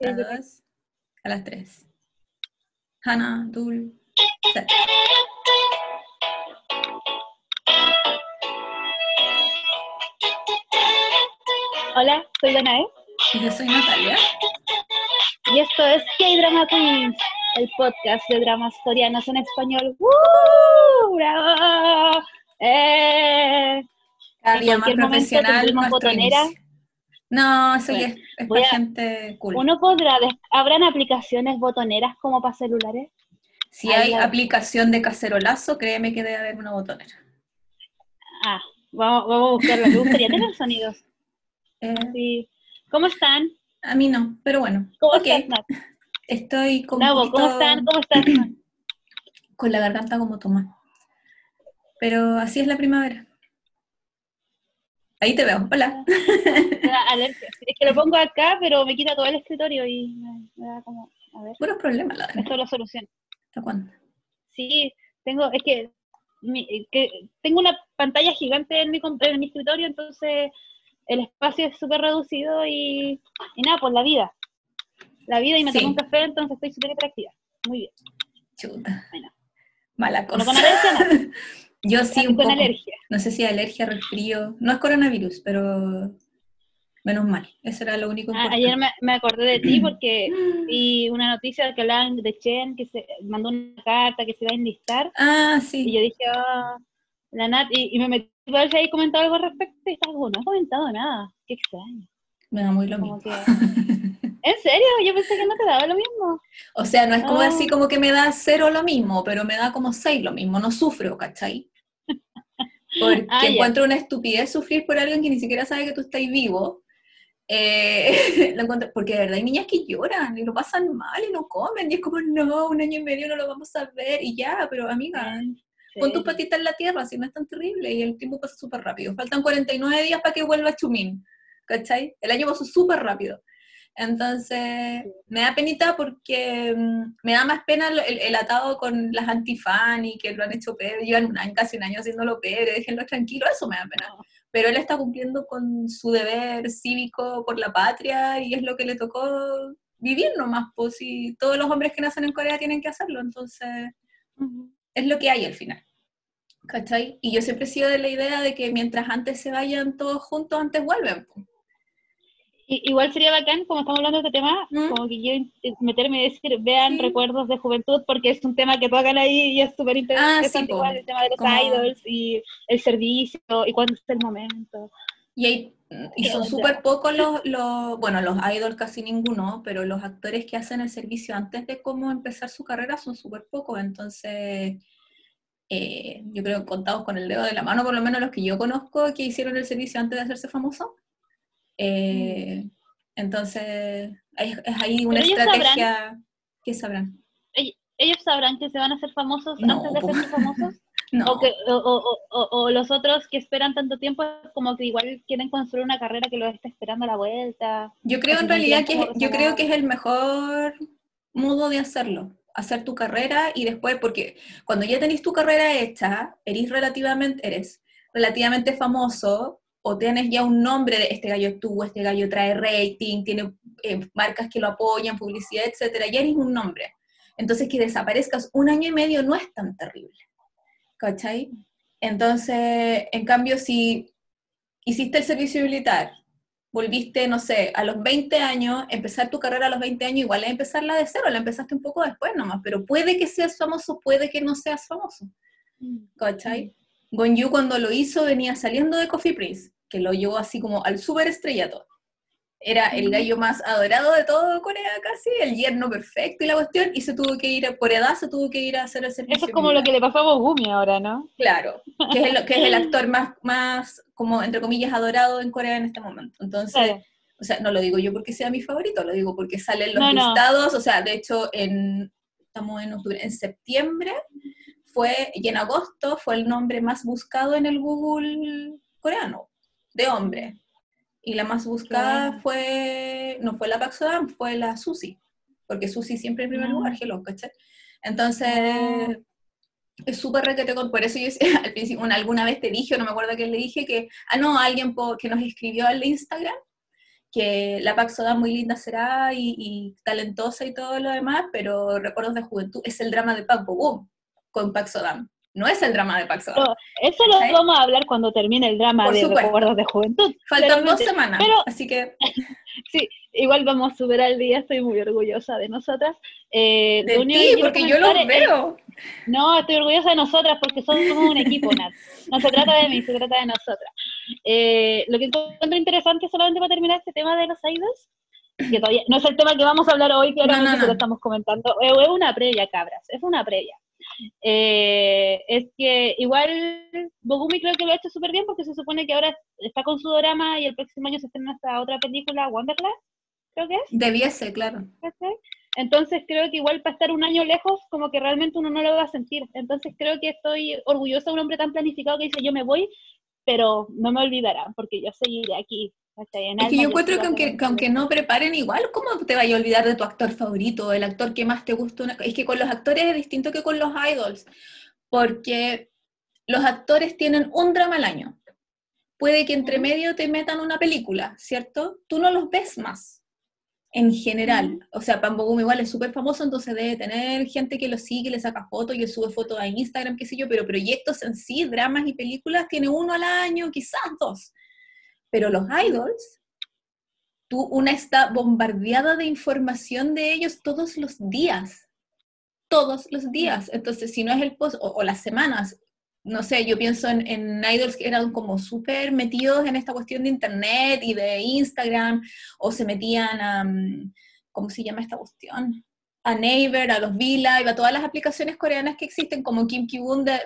A dos, a las tres. Hannah, Dul, set. Hola, soy Danae Y yo soy Natalia. y esto es K-Drama Queens, el podcast de dramas coreanos en español. ¡Woo! ¡Bravo! ¡Eh! Cada En día más profesional tendremos nuestro botonera. No, eso ya Bueno, es, para gente cool. ¿Uno podrá, habrán aplicaciones botoneras como para celulares? si hay aplicación de cacerolazo, créeme que debe haber una botonera. Ah, vamos, vamos a buscarlo. Me gustaría tener sonidos. Eh, Sí. ¿Cómo están? a mí no, pero bueno. ¿Cómo ok, estás, Nat? Estoy con, un Nabo, ¿cómo poquito- están? ¿Cómo estás? con la garganta como toma. Pero así es la primavera. Ahí te veo. Hola. Alergia. Es que lo pongo acá, pero me quita todo el escritorio y me, da como... A ver, Puros problemas, la verdad. esto lo soluciono. ¿Hasta cuándo? Sí, tengo, es que, mi- que tengo una pantalla gigante en mi, en mi escritorio, entonces el espacio es súper reducido y, y nada, pues la vida. La vida y me Sí. tomo un café, entonces estoy súper atractiva. Muy bien. Chuta. Bueno. Mala No cosa. no. Yo sí, un con poco. alergia. No sé si alergia, resfrío. No es coronavirus, pero menos mal. Eso era lo único Ah, ayer me, me acordé de ti porque vi una noticia que hablaban de Chen, que se mandó una carta que se iba a enlistar, Ah, y sí. yo dije, ah, la Nat, y, y me metí a ver si ahí comentado algo al respecto, y estaba como, no he comentado nada, qué extraño. Me da muy lo Como mismo. que, ¿En serio? Yo pensé que no te daba lo mismo. O sea, no es como Ah. así como que me da cero lo mismo, pero me da como seis lo mismo. No sufro, ¿cachai? Porque Ah, encuentro una estupidez sufrir por alguien que ni siquiera sabe que tú estás vivo. Eh, lo encuentro- porque de verdad hay niñas que lloran y lo pasan mal y no comen. Y es como, no, un año y medio no lo vamos a ver. Y ya, pero amiga, pon tus Sí. patitas en la tierra, si no es tan terrible. Y el tiempo pasa súper rápido. Faltan 49 días para que vuelva Chumín. ¿Cachai? El año pasó súper rápido. Entonces, me da penita porque mm, me da más pena el, el atado con las antifani que lo han hecho peor, llevan un casi un año haciéndolo peor, déjenlo tranquilo, eso me da pena. Pero él está cumpliendo con su deber cívico por la patria y es lo que le tocó vivir nomás, pues si todos los hombres que nacen en Corea tienen que hacerlo, entonces es lo que hay al final. ¿Cachai? Y yo siempre he sido de la idea de que mientras antes se vayan todos juntos, antes vuelven. po. Igual sería bacán, como estamos hablando de este tema, ¿Mm? como que quiero in- meterme y decir, vean Sí. recuerdos de juventud, porque es un tema que tocan ahí y es súper Ah, interesante, sí, po. igual, el tema de los Como- idols y el servicio y cuándo es el momento. Y, hay- y son súper pocos los, los, bueno, los idols casi ninguno, pero los actores que hacen el servicio antes de cómo empezar su carrera son súper pocos, entonces eh, yo creo que contados con el dedo de la mano, por lo menos los que yo conozco que hicieron el servicio antes de hacerse famoso. Eh, Entonces, es, es ahí una estrategia que sabrán. ¿Ellos sabrán que se van a hacer famosos No, antes de po. hacerse famosos? No, O, que, o, o- o- los otros que esperan tanto tiempo, como que igual quieren construir una carrera que los está esperando a la vuelta. Yo creo en realidad que como yo creo que es el mejor modo de hacerlo, hacer tu carrera y después, porque cuando ya tenés tu carrera hecha, eres relativamente, eres relativamente famoso o tienes ya un nombre de este gallo tuvo, este gallo trae rating, tiene eh, marcas que lo apoyan, publicidad, etcétera, ya eres un nombre. Entonces que desaparezcas un año y medio no es tan terrible, ¿cachai? Entonces, en cambio, si hiciste el servicio militar, volviste, no sé, a los 20 años, empezar tu carrera a los 20 años, igual es empezarla de cero, la empezaste un poco después nomás, pero puede que seas famoso, puede que no seas famoso, ¿cachai? Gonju cuando lo hizo venía saliendo de Coffee Prince, que lo llevó así como al super estrellato. Era el gallo más adorado de todo Corea casi, el yerno perfecto y la cuestión, y se tuvo que ir, por edad se tuvo que ir a hacer el servicio Eso es como lo que le pasó a Bogumi ahora, ¿no? Claro, que es el, que es el actor más, más, como entre comillas, adorado en Corea en este momento. Entonces, Claro. o sea, no lo digo yo porque sea mi favorito, lo digo porque salen los No, no. listados, o sea, de hecho, en, estamos en octubre, en septiembre fue, y en agosto fue el nombre más buscado en el Google coreano, de hombre. Y la más buscada Claro. fue, no fue la Park Seo-dam, fue la Susi, porque Susi siempre en primer Ah. lugar, hello, ¿cachai? Entonces, Ah. es súper requete con, por eso yo decía, al principio, una- alguna vez te dije, o no me acuerdo quién le dije, que, ah, no, alguien que nos escribió al Instagram, que la Pax Sodam muy linda será y, y, talentosa y todo lo demás, pero Recuerdos de Juventud es el drama de Pac Boom con Pax Sodam. No es el drama de Pax Sodam. eso lo vamos a hablar cuando termine el drama de Recuerdos de Juventud. Faltan dos semanas, así que... sí, igual vamos a subir al día, estoy muy orgullosa de nosotras. Eh, de ti, porque yo lo veo. no, estoy orgullosa de nosotras porque somos un equipo, Nat. No se trata de mí, se trata de nosotras. Eh, lo que encuentro interesante solamente para terminar este tema de los idols, que todavía no es el tema que vamos a hablar hoy, que ahora no, lo estamos comentando, es una previa, cabras, es una previa. Eh, es que igual Bogumi creo que lo ha hecho súper bien porque se supone que ahora está con su drama y el próximo año se estrena esta otra película, Wonderland, creo que es. Debiese, claro. Entonces creo que igual para estar un año lejos, como que realmente uno no lo va a sentir. Entonces creo que estoy orgullosa de un hombre tan planificado que dice yo me voy, pero no me olvidará porque yo seguiré aquí es que yo encuentro que aunque, aunque, no preparen igual, ¿cómo te vaya a olvidar de tu actor favorito, el actor que más te gusta? Es que con los actores es distinto que con los idols, porque los actores tienen un drama al año. Puede que entre medio te metan una película, ¿cierto? Tú no los ves más, en general. O sea, Pambogum igual es súper famoso, entonces debe tener gente que lo sigue, le saca fotos, yo sube fotos a Instagram, qué sé yo, pero proyectos en sí, dramas y películas, tiene uno al año, quizás dos. Pero los idols, tú, una está bombardeada de información de ellos todos los días, todos los días. Entonces, si no es el post o, las semanas, no sé, yo pienso en, en idols que eran como súper metidos en esta cuestión de internet y de Instagram, o se metían a, mm, ¿cómo se llama esta cuestión? A Naver, a los V-Live, a todas las aplicaciones coreanas que existen, como Kim Ki-boon de,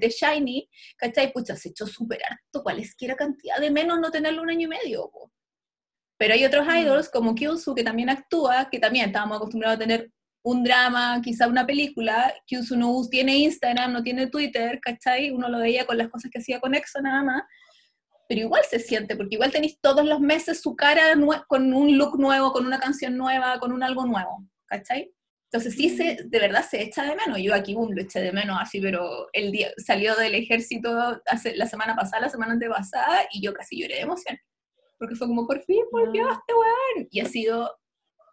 de, Shiny, ¿cachai? Pucha, se echó súper harto, cualesquiera cantidad de menos no tenerlo un año y medio. Pero hay otros mm. idols, como Kyunsu, que también actúa, que también estábamos acostumbrados a tener un drama, quizá una película. Kyunsu no tiene Instagram, no tiene Twitter, ¿cachai? Uno lo veía con las cosas que hacía con EXO nada más. Pero igual se siente, porque igual tenéis todos los meses su cara con un look nuevo, con una canción nueva, con un algo nuevo, ¿cachai? Entonces sí, se, de verdad se echa de menos. Yo aquí, boom, lo eché de menos así, pero el día salió del ejército hace, la semana pasada, la semana antepasada, y yo casi lloré de emoción. Porque fue como, por fin volvió ah. este weón. Y ha sido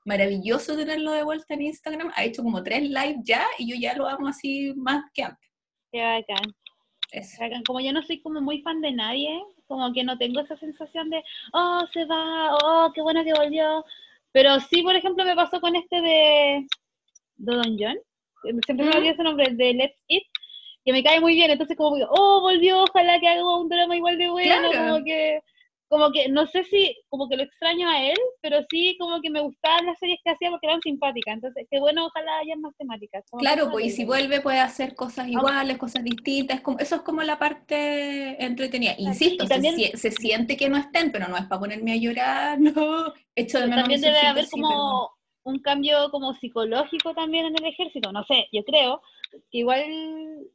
maravilloso tenerlo de vuelta en Instagram. Ha hecho como tres lives ya, y yo ya lo amo así más que antes. Qué bacán. Es. bacán. Como yo no soy como muy fan de nadie, como que no tengo esa sensación de, oh, se va, oh, qué bueno que volvió. Pero sí, por ejemplo, me pasó con este de Don John, siempre me olvida ese nombre, de Let's Eat, que me cae muy bien, entonces como que, oh, volvió, ojalá que haga un drama igual de bueno, como que, como que, no sé si, como que lo extraño a él, pero sí como que me gustaban las series que hacía porque eran simpáticas, entonces qué bueno, ojalá haya más temáticas. Claro, pues y si vuelve puede hacer cosas iguales, cosas distintas, como, eso es como la parte entretenida. Insisto, se, siente que no estén, pero no es para ponerme a llorar, no, hecho de menos. También debe haber como un cambio como psicológico también en el ejército, no sé, yo creo que igual,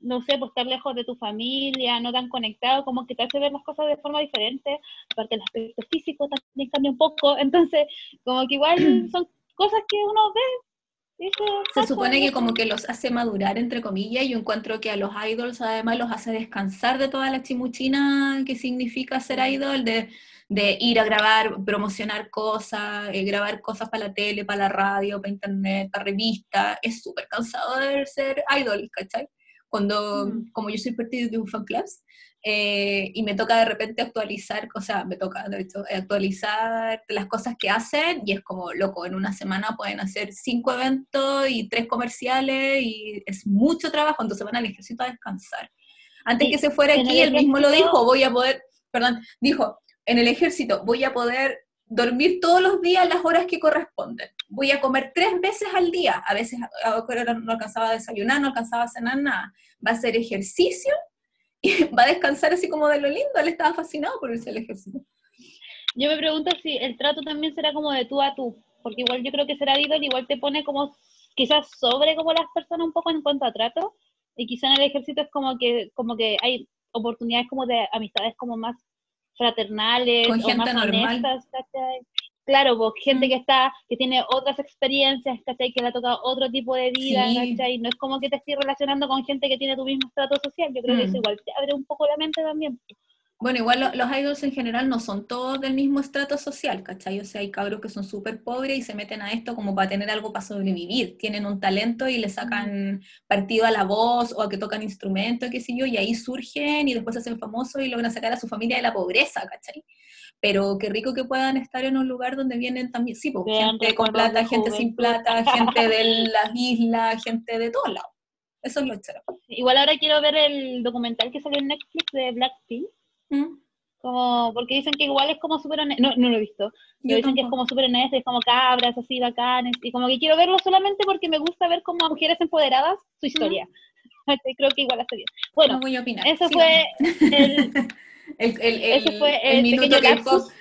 no sé, pues estar lejos de tu familia, no tan conectado, como que te hace ver las cosas de forma diferente, aparte el aspecto físico también cambia un poco, entonces, como que igual son cosas que uno ve. Se supone que como que los hace madurar, entre comillas, y yo encuentro que a los idols además los hace descansar de toda la chimuchina que significa ser idol, de de ir a grabar, promocionar cosas, eh, grabar cosas para la tele, para la radio, para internet, para revista, es súper cansado de ser idol, ¿cachai? Cuando, mm. como yo soy partido de un fan club, eh, y me toca de repente actualizar, o sea, me toca de hecho actualizar las cosas que hacen y es como, loco, en una semana pueden hacer cinco eventos y tres comerciales y es mucho trabajo, entonces van al ejército a descansar. Antes que se fuera aquí, él mismo lo dijo, voy a poder, perdón, dijo, en el ejército voy a poder dormir todos los días las horas que corresponden. Voy a comer tres veces al día. A veces no alcanzaba a desayunar, no alcanzaba a cenar nada. Va a hacer ejercicio y va a descansar así como de lo lindo. Él estaba fascinado por irse al ejército. Yo me pregunto si el trato también será como de tú a tú, porque igual yo creo que será Idol, igual te pone como quizás sobre como las personas un poco en cuanto a trato, y quizás en el ejército es como que, como que hay oportunidades como de amistades como más fraternales Con gente normal. Claro, pues gente mm. que está, que tiene otras experiencias, ¿cachai? Que le ha tocado otro tipo de vida, ¿cachai? No es como que te estés relacionando con gente que tiene tu mismo trato social, yo creo que eso mm. igual te abre un poco la mente también. Bueno, igual lo- los idols en general no son todos del mismo estrato social, ¿cachai? O sea, hay cabros que son súper pobres y se meten a esto como para tener algo para sobrevivir. Tienen un talento y le sacan partido a la voz o a que tocan instrumentos, qué sé yo, y ahí surgen y después se hacen famosos y logran sacar a su familia de la pobreza, ¿cachai? Pero qué rico que puedan estar en un lugar donde vienen también, sí, pues, gente con plata, gente sin plata, gente de las islas, gente de todos lados. Eso es lo chévere. Igual ahora quiero ver el documental que salió en Netflix de Blackpink, Mm, como, porque dicen que igual es como súper no, no lo he visto, pero yo dicen que es tampoco. como súper honesto, es como cabras, así bacanes, y como que quiero verlo solamente porque me gusta ver como a mujeres empoderadas su historia. Creo que igual hace bien. Bueno, no voy a opinar. eso Sigamos. fue el, El, el, el- fue el minuto pequeño que el pop. lapsus.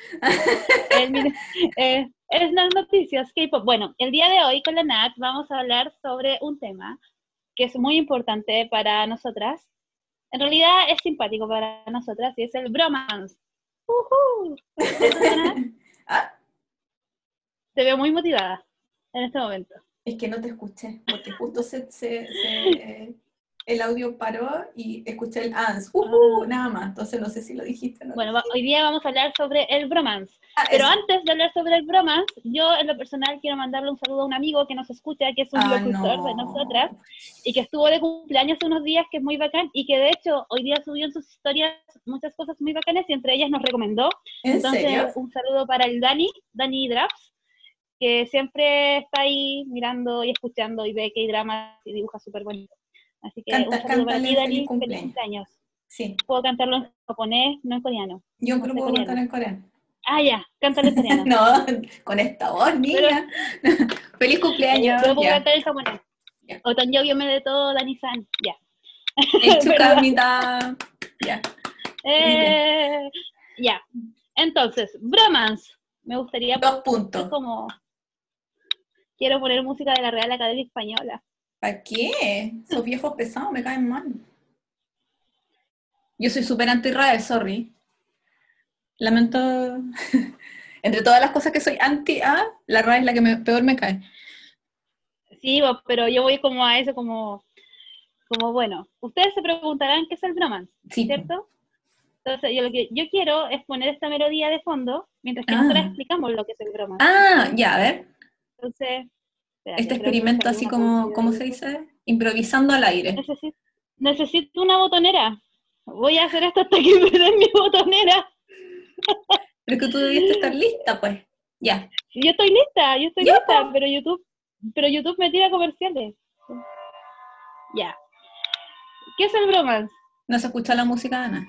el min- eh, es las noticias K-pop. Bueno, el día de hoy con la Nat vamos a hablar sobre un tema que es muy importante para nosotras. En realidad es simpático para nosotras y es el bromance. Ah, Te veo muy motivada en este momento. es que no te escuché, porque justo se, se- se- el audio paró y escuché el ans, ujú, Ah. nada más, entonces no sé si lo dijiste no. Bueno, hoy día vamos a hablar sobre el bromance. Ah, Pero eso. antes de hablar sobre el bromance, yo en lo personal quiero mandarle un saludo a un amigo que nos escucha, que es un Ah, locutor no. de nosotras, y que estuvo de cumpleaños hace unos días, que es muy bacán, y que de hecho hoy día subió en sus historias muchas cosas muy bacanas, y entre ellas nos recomendó. ¿En Entonces, serio? un saludo para el Dani, Dani Draps, que siempre está ahí mirando y escuchando y ve que hay drama y dibuja súper bonito. Así que Canta- un saludo para cántale ti, Dani, feliz cumpleaños. Sí, Puedo cantarlo en japonés, no en coreano. yo creo que puedo cantar en coreano. Ah, ya, cántalo en coreano. No, con esta voz, niña. Feliz cumpleaños. Yo puedo cantar en japonés. Ya. Otanjobio me de todo, Dani-san. Ya. Enchukamita. Ya. Eh, ya. Entonces, bromance. Me gustaría Dos poner puntos. como... Quiero poner música de la Real Academia Española. ¿Para qué? Esos viejos pesados me caen mal. Yo soy súper anti-RAE, sorry. Lamento. Entre todas las cosas que soy anti-A, la RAE es la que me- peor me cae. Sí, pero yo voy como a eso como... Como bueno, ustedes se preguntarán qué es el bromance, Sí. ¿cierto? Entonces, yo lo que yo quiero es poner esta melodía de fondo mientras que Ah. nosotros explicamos lo que es el bromance. Ah, ya, a ver. Entonces, Este experimento así como, ¿cómo se dice? Improvisando al aire. Necesito, necesito una botonera. Voy a hacer esto hasta que me den mi botonera. Pero que tú debiste estar lista, pues. Ya. Yo estoy lista, yo estoy lista, pero YouTube, pero YouTube me tira comerciales. Ya. ¿Qué es el bromance? No se escucha la música, Ana.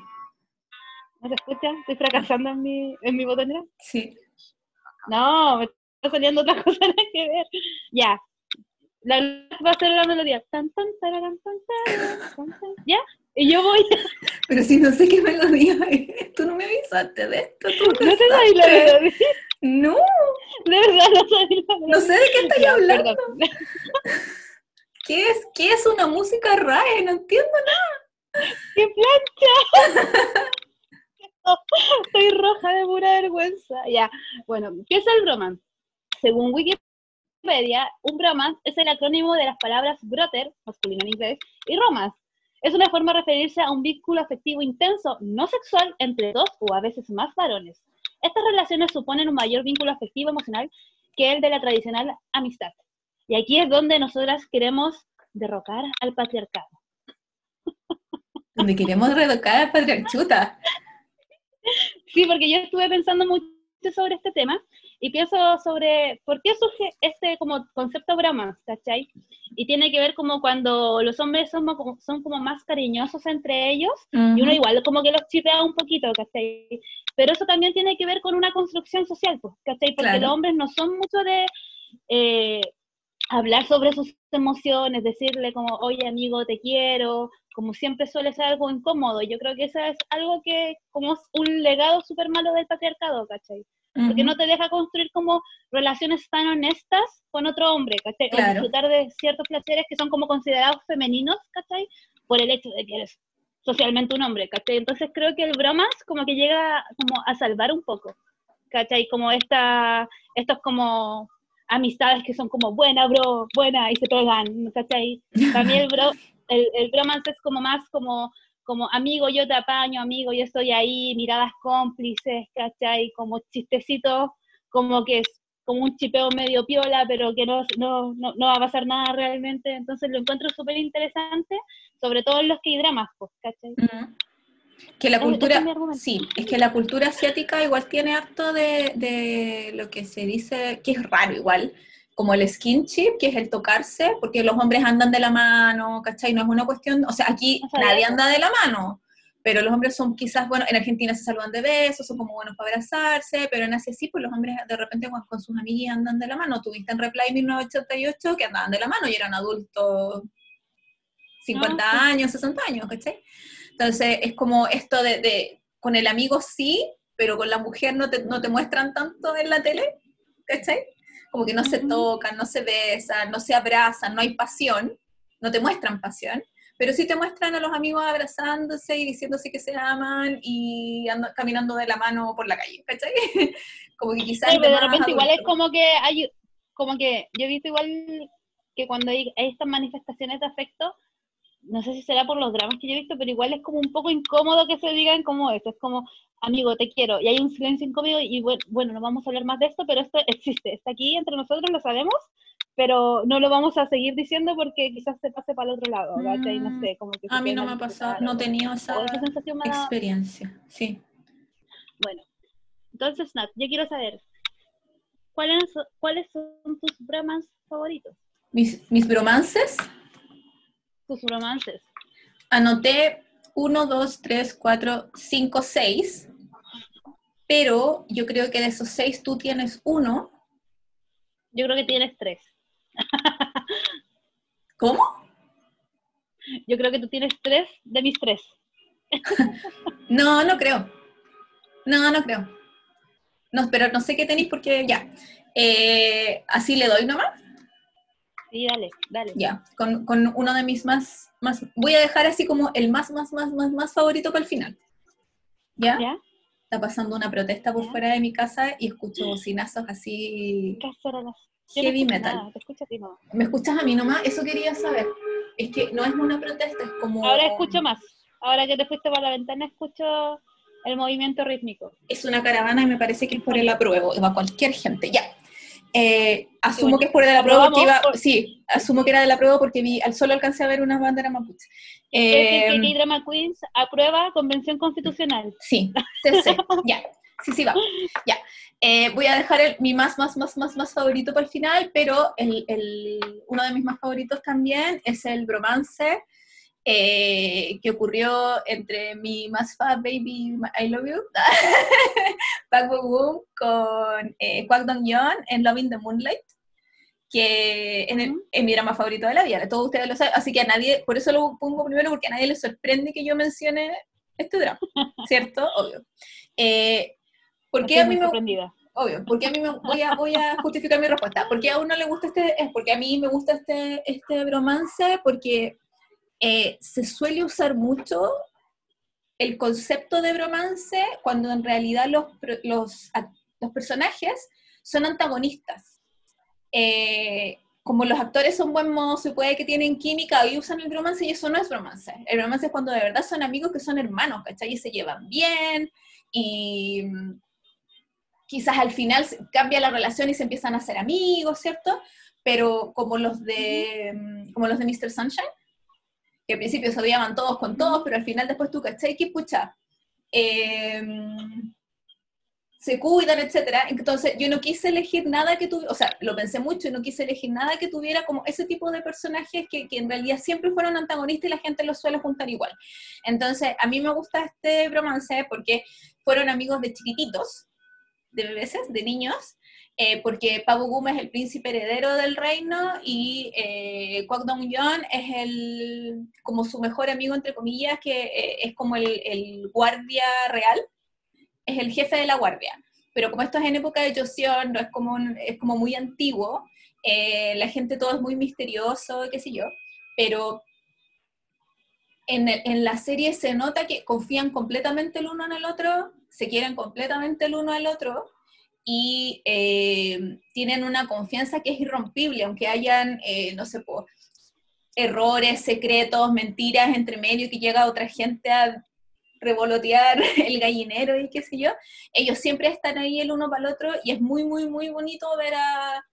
¿No se escucha? ¿Estoy fracasando en mi, en mi botonera? Sí. No, me saliendo otra cosa nada que ver. Ya. La va a ser la melodía. Tan, tan, tararán, tan, tan, tan. ¿Ya? Y yo voy. Pero si no sé qué melodía es. Tú no me avisaste de esto. Tú No te sabes la melodía. No, De verdad, no sabes la melodía. no sé de qué estoy hablando. perdón. ¿Qué es, ¿Qué es una música RAE? No entiendo nada. ¡Qué plancha! Estoy roja de pura vergüenza. Ya, bueno, ¿qué es el bromance? Según Wikipedia, un bromance es el acrónimo de las palabras brother, masculino en inglés, y romance. Es una forma de referirse a un vínculo afectivo intenso, no sexual, entre dos o a veces más varones. Estas relaciones suponen un mayor vínculo afectivo emocional que el de la tradicional amistad. Y aquí es donde nosotras queremos derrocar al patriarcado. Donde queremos reeducar al patriarchuta. Sí, porque yo estuve pensando mucho sobre este tema y pienso sobre por qué surge este como concepto bromance, ¿cachai? Y tiene que ver como cuando los hombres son como, son como más cariñosos entre ellos y uno igual como que los chipea un poquito, ¿cachai? Pero eso también tiene que ver con una construcción social, pues, ¿cachai? Porque Claro. los hombres no son mucho de eh, hablar sobre sus emociones, decirle como, oye amigo, te quiero, como siempre suele ser algo incómodo. Yo creo que eso es algo que como es un legado súper malo del patriarcado, ¿cachai? Porque no te deja construir como relaciones tan honestas con otro hombre, ¿cachai? O Claro. disfrutar de ciertos placeres que son como considerados femeninos, ¿cachai? Por el hecho de que eres socialmente un hombre, ¿cachai? Entonces creo que el bromance como que llega como a salvar un poco, ¿cachai? Como esta, estos como amistades que son como buena, bro, buena, y se pegan, ¿cachai? Mí el, bro, el, el bromance es como más como, como amigo, yo te apaño, amigo, yo estoy ahí, miradas cómplices, ¿cachai? Como chistecitos, como que es como un chipeo medio piola, pero que no, no, no, no va a pasar nada realmente. Entonces lo encuentro súper interesante, sobre todo en los que hay dramas, pues, ¿cachai? Que la cultura, sí, es que la cultura asiática igual tiene harto de, de, lo que se dice, que es raro igual, como el skinship, que es el tocarse, porque los hombres andan de la mano, ¿cachai? No es una cuestión, o sea, aquí nadie anda de la mano, pero los hombres son quizás, bueno, en Argentina se saludan de besos, son como buenos para abrazarse, pero en Asia sí, pues los hombres de repente con, sus amigas andan de la mano. Tuviste en Reply 1988 que andaban de la mano y eran adultos 50 ah, años, 60 años, ¿cachai? Entonces es como esto de, con el amigo sí, pero con la mujer no te, no te muestran tanto en la tele, ¿cachai? Como que no se tocan, no se besan, no se abrazan, no hay pasión, no te muestran pasión pero sí te muestran a los amigos abrazándose y diciéndose que se aman y caminando de la mano por la calle, ¿cachai? como que quizás... pero de repente igual es como que hay, como que yo he visto igual que cuando hay, estas manifestaciones de afecto, no sé si será por los dramas que yo he visto, pero igual es como un poco incómodo que se digan como esto, es como, amigo, te quiero, y hay un silencio incómodo y bueno, bueno, no vamos a hablar más de esto, pero esto existe, está aquí entre nosotros, lo sabemos, pero no lo vamos a seguir diciendo porque quizás se pase para el otro lado, No mm. sé, como que a mí no me ha pasado, no he tenido esa experiencia, sí. Bueno, entonces, Nat, yo quiero saber, ¿cuáles, cuáles son tus bromas favoritos? ¿Mis, mis bromances? Tus bromances. Anoté 1, 2, 3, 4, 5, 6, pero yo creo que de esos 6 tú tienes uno. Yo creo que tienes tres. ¿Cómo? Yo creo que tú tienes tres de mis tres. no, no creo. No, no creo. No, pero no sé qué tenéis porque ya. Eh, ¿Así le doy nomás? Sí, dale, dale. Ya, con, uno de mis más, más... Voy a dejar así como el más, más, más, más, más favorito para el final. ¿Ya? ¿Ya? Está pasando una protesta por fuera de mi casa y escucho bocinazos así... ¿Qué heavy metal. ¿Me escuchas a mí nomás? Eso quería saber. Es que no es una protesta, es como... Ahora escucho más. Ahora que te fuiste para la ventana, escucho el movimiento rítmico. Es una caravana y me parece que es por el apruebo. Va cualquier gente. Ya. Eh, asumo que es por el apruebo porque iba... Sí, asumo que era del apruebo porque vi, al solo alcancé a ver una bandera mapuche. Eh, que, Drama Queens aprueba convención constitucional. Sí, sí, sí. ya. Sí, sí, va. Ya. Eh, voy a dejar el, mi más, más, más, más, más favorito para el final, pero el, el, uno de mis más favoritos también es el bromance eh, que ocurrió entre mi más fat baby, I love you, Park Bo con eh, Kwak Dong Yeon en Loving the Moonlight que es mi drama favorito de la vida, todos ustedes lo saben, así que a nadie, por eso lo pongo primero, porque a nadie le sorprende que yo mencione este drama, ¿cierto? Obvio. Eh, ¿Por qué a mí me Obvio, porque a mí me voy a, voy a justificar mi respuesta. ¿Por qué a uno le gusta este? Es porque a mí me gusta este, este bromance, porque eh, se suele usar mucho el concepto de bromance cuando en realidad los, los, los personajes son antagonistas. Eh, como los actores son buen modo, se puede que tienen química y usan el bromance y eso no es bromance. El bromance es cuando de verdad son amigos que son hermanos, ¿cachai? Y se llevan bien y quizás al final cambia la relación y se empiezan a hacer amigos, ¿cierto? Pero como los de, mm, como los de Mr. Sunshine, que al principio se odiaban todos con todos, pero al final después tú, ¿cachai? Que pucha, em, se cuidan, etcétera. Entonces yo no quise elegir nada que tuviera, o sea, lo pensé mucho y no quise elegir nada que tuviera como ese tipo de personajes que, que, en realidad siempre fueron antagonistas y la gente los suele juntar igual. Entonces a mí me gusta este bromance porque fueron amigos de chiquititos, de bebés, de niños, eh, porque Pabu Gum es el príncipe heredero del reino y eh, Kwak Dong Yeon es el, como su mejor amigo, entre comillas, que eh, es como el, guardia real, es el jefe de la guardia. Pero como esto es en época de Joseon, no es como, es como muy antiguo, eh, la gente todo es muy misterioso, qué sé yo, pero en, en, la serie se nota que confían completamente el uno en el otro, se quieren completamente el uno al otro y eh, tienen una confianza que es irrompible, aunque hayan, eh, no sé, errores, secretos, mentiras entre medio que llega otra gente a revolotear el gallinero y qué sé yo, ellos siempre están ahí el uno para el otro y es muy, muy, muy bonito ver a,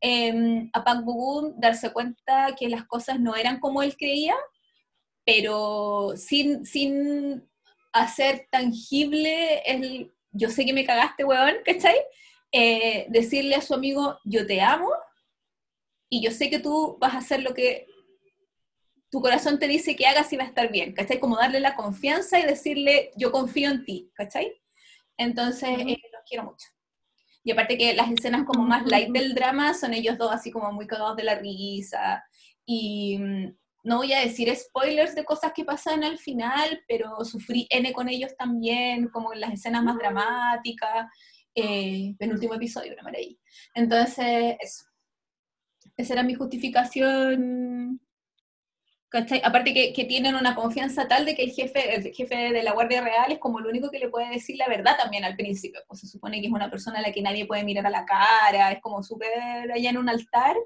eh, a darse cuenta que las cosas no eran como él creía, pero sin, sin hacer tangible el, yo sé que me cagaste, weón, ¿cachai? Eh, decirle a su amigo, yo te amo y yo sé que tú vas a hacer lo que tu corazón te dice que hagas y va a estar bien, ¿cachai? Como darle la confianza y decirle, yo confío en ti, ¿cachai? Entonces, eh, los quiero mucho. Y aparte que las escenas como más light del drama son ellos dos así como muy cagados de la risa. Y mm, no voy a decir spoilers de cosas que pasan al final, pero sufrí N con ellos también, como en las escenas más dramáticas. Eh, penúltimo episodio, una maravilla. Entonces, eso. Esa era mi justificación Aparte que, tienen una confianza tal de que el jefe, el jefe de la Guardia Real es como el único que le puede decir la verdad también al principio. Pues se supone que es una persona a la que nadie puede mirar a la cara, es como súper allá en un altar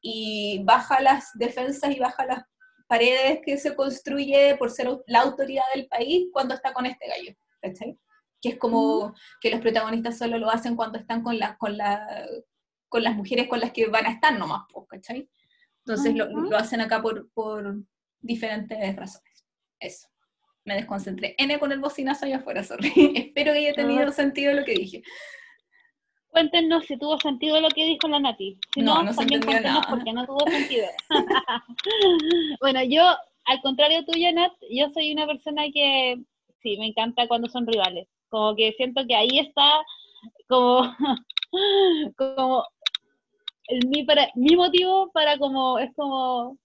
y baja las defensas y baja las paredes que se construye por ser la autoridad del país cuando está con este gallo, ¿cachai? Que es como que los protagonistas solo lo hacen cuando están con, la, con, la, con las mujeres con las que van a estar nomás, ¿cachai? Entonces lo, hacen acá por, diferentes razones. Eso. Me desconcentré. N con el bocinazo allá afuera, sorry. Espero que haya tenido sentido lo que dije. Cuéntenos si tuvo sentido lo que dijo la Nati. Si no, no, también cuéntenos porque no tuvo sentido. bueno, yo, al contrario tuyo, Nat, yo soy una persona que sí, me encanta cuando son rivales. Como que siento que ahí está como, como mi, para, mi motivo para como, es como,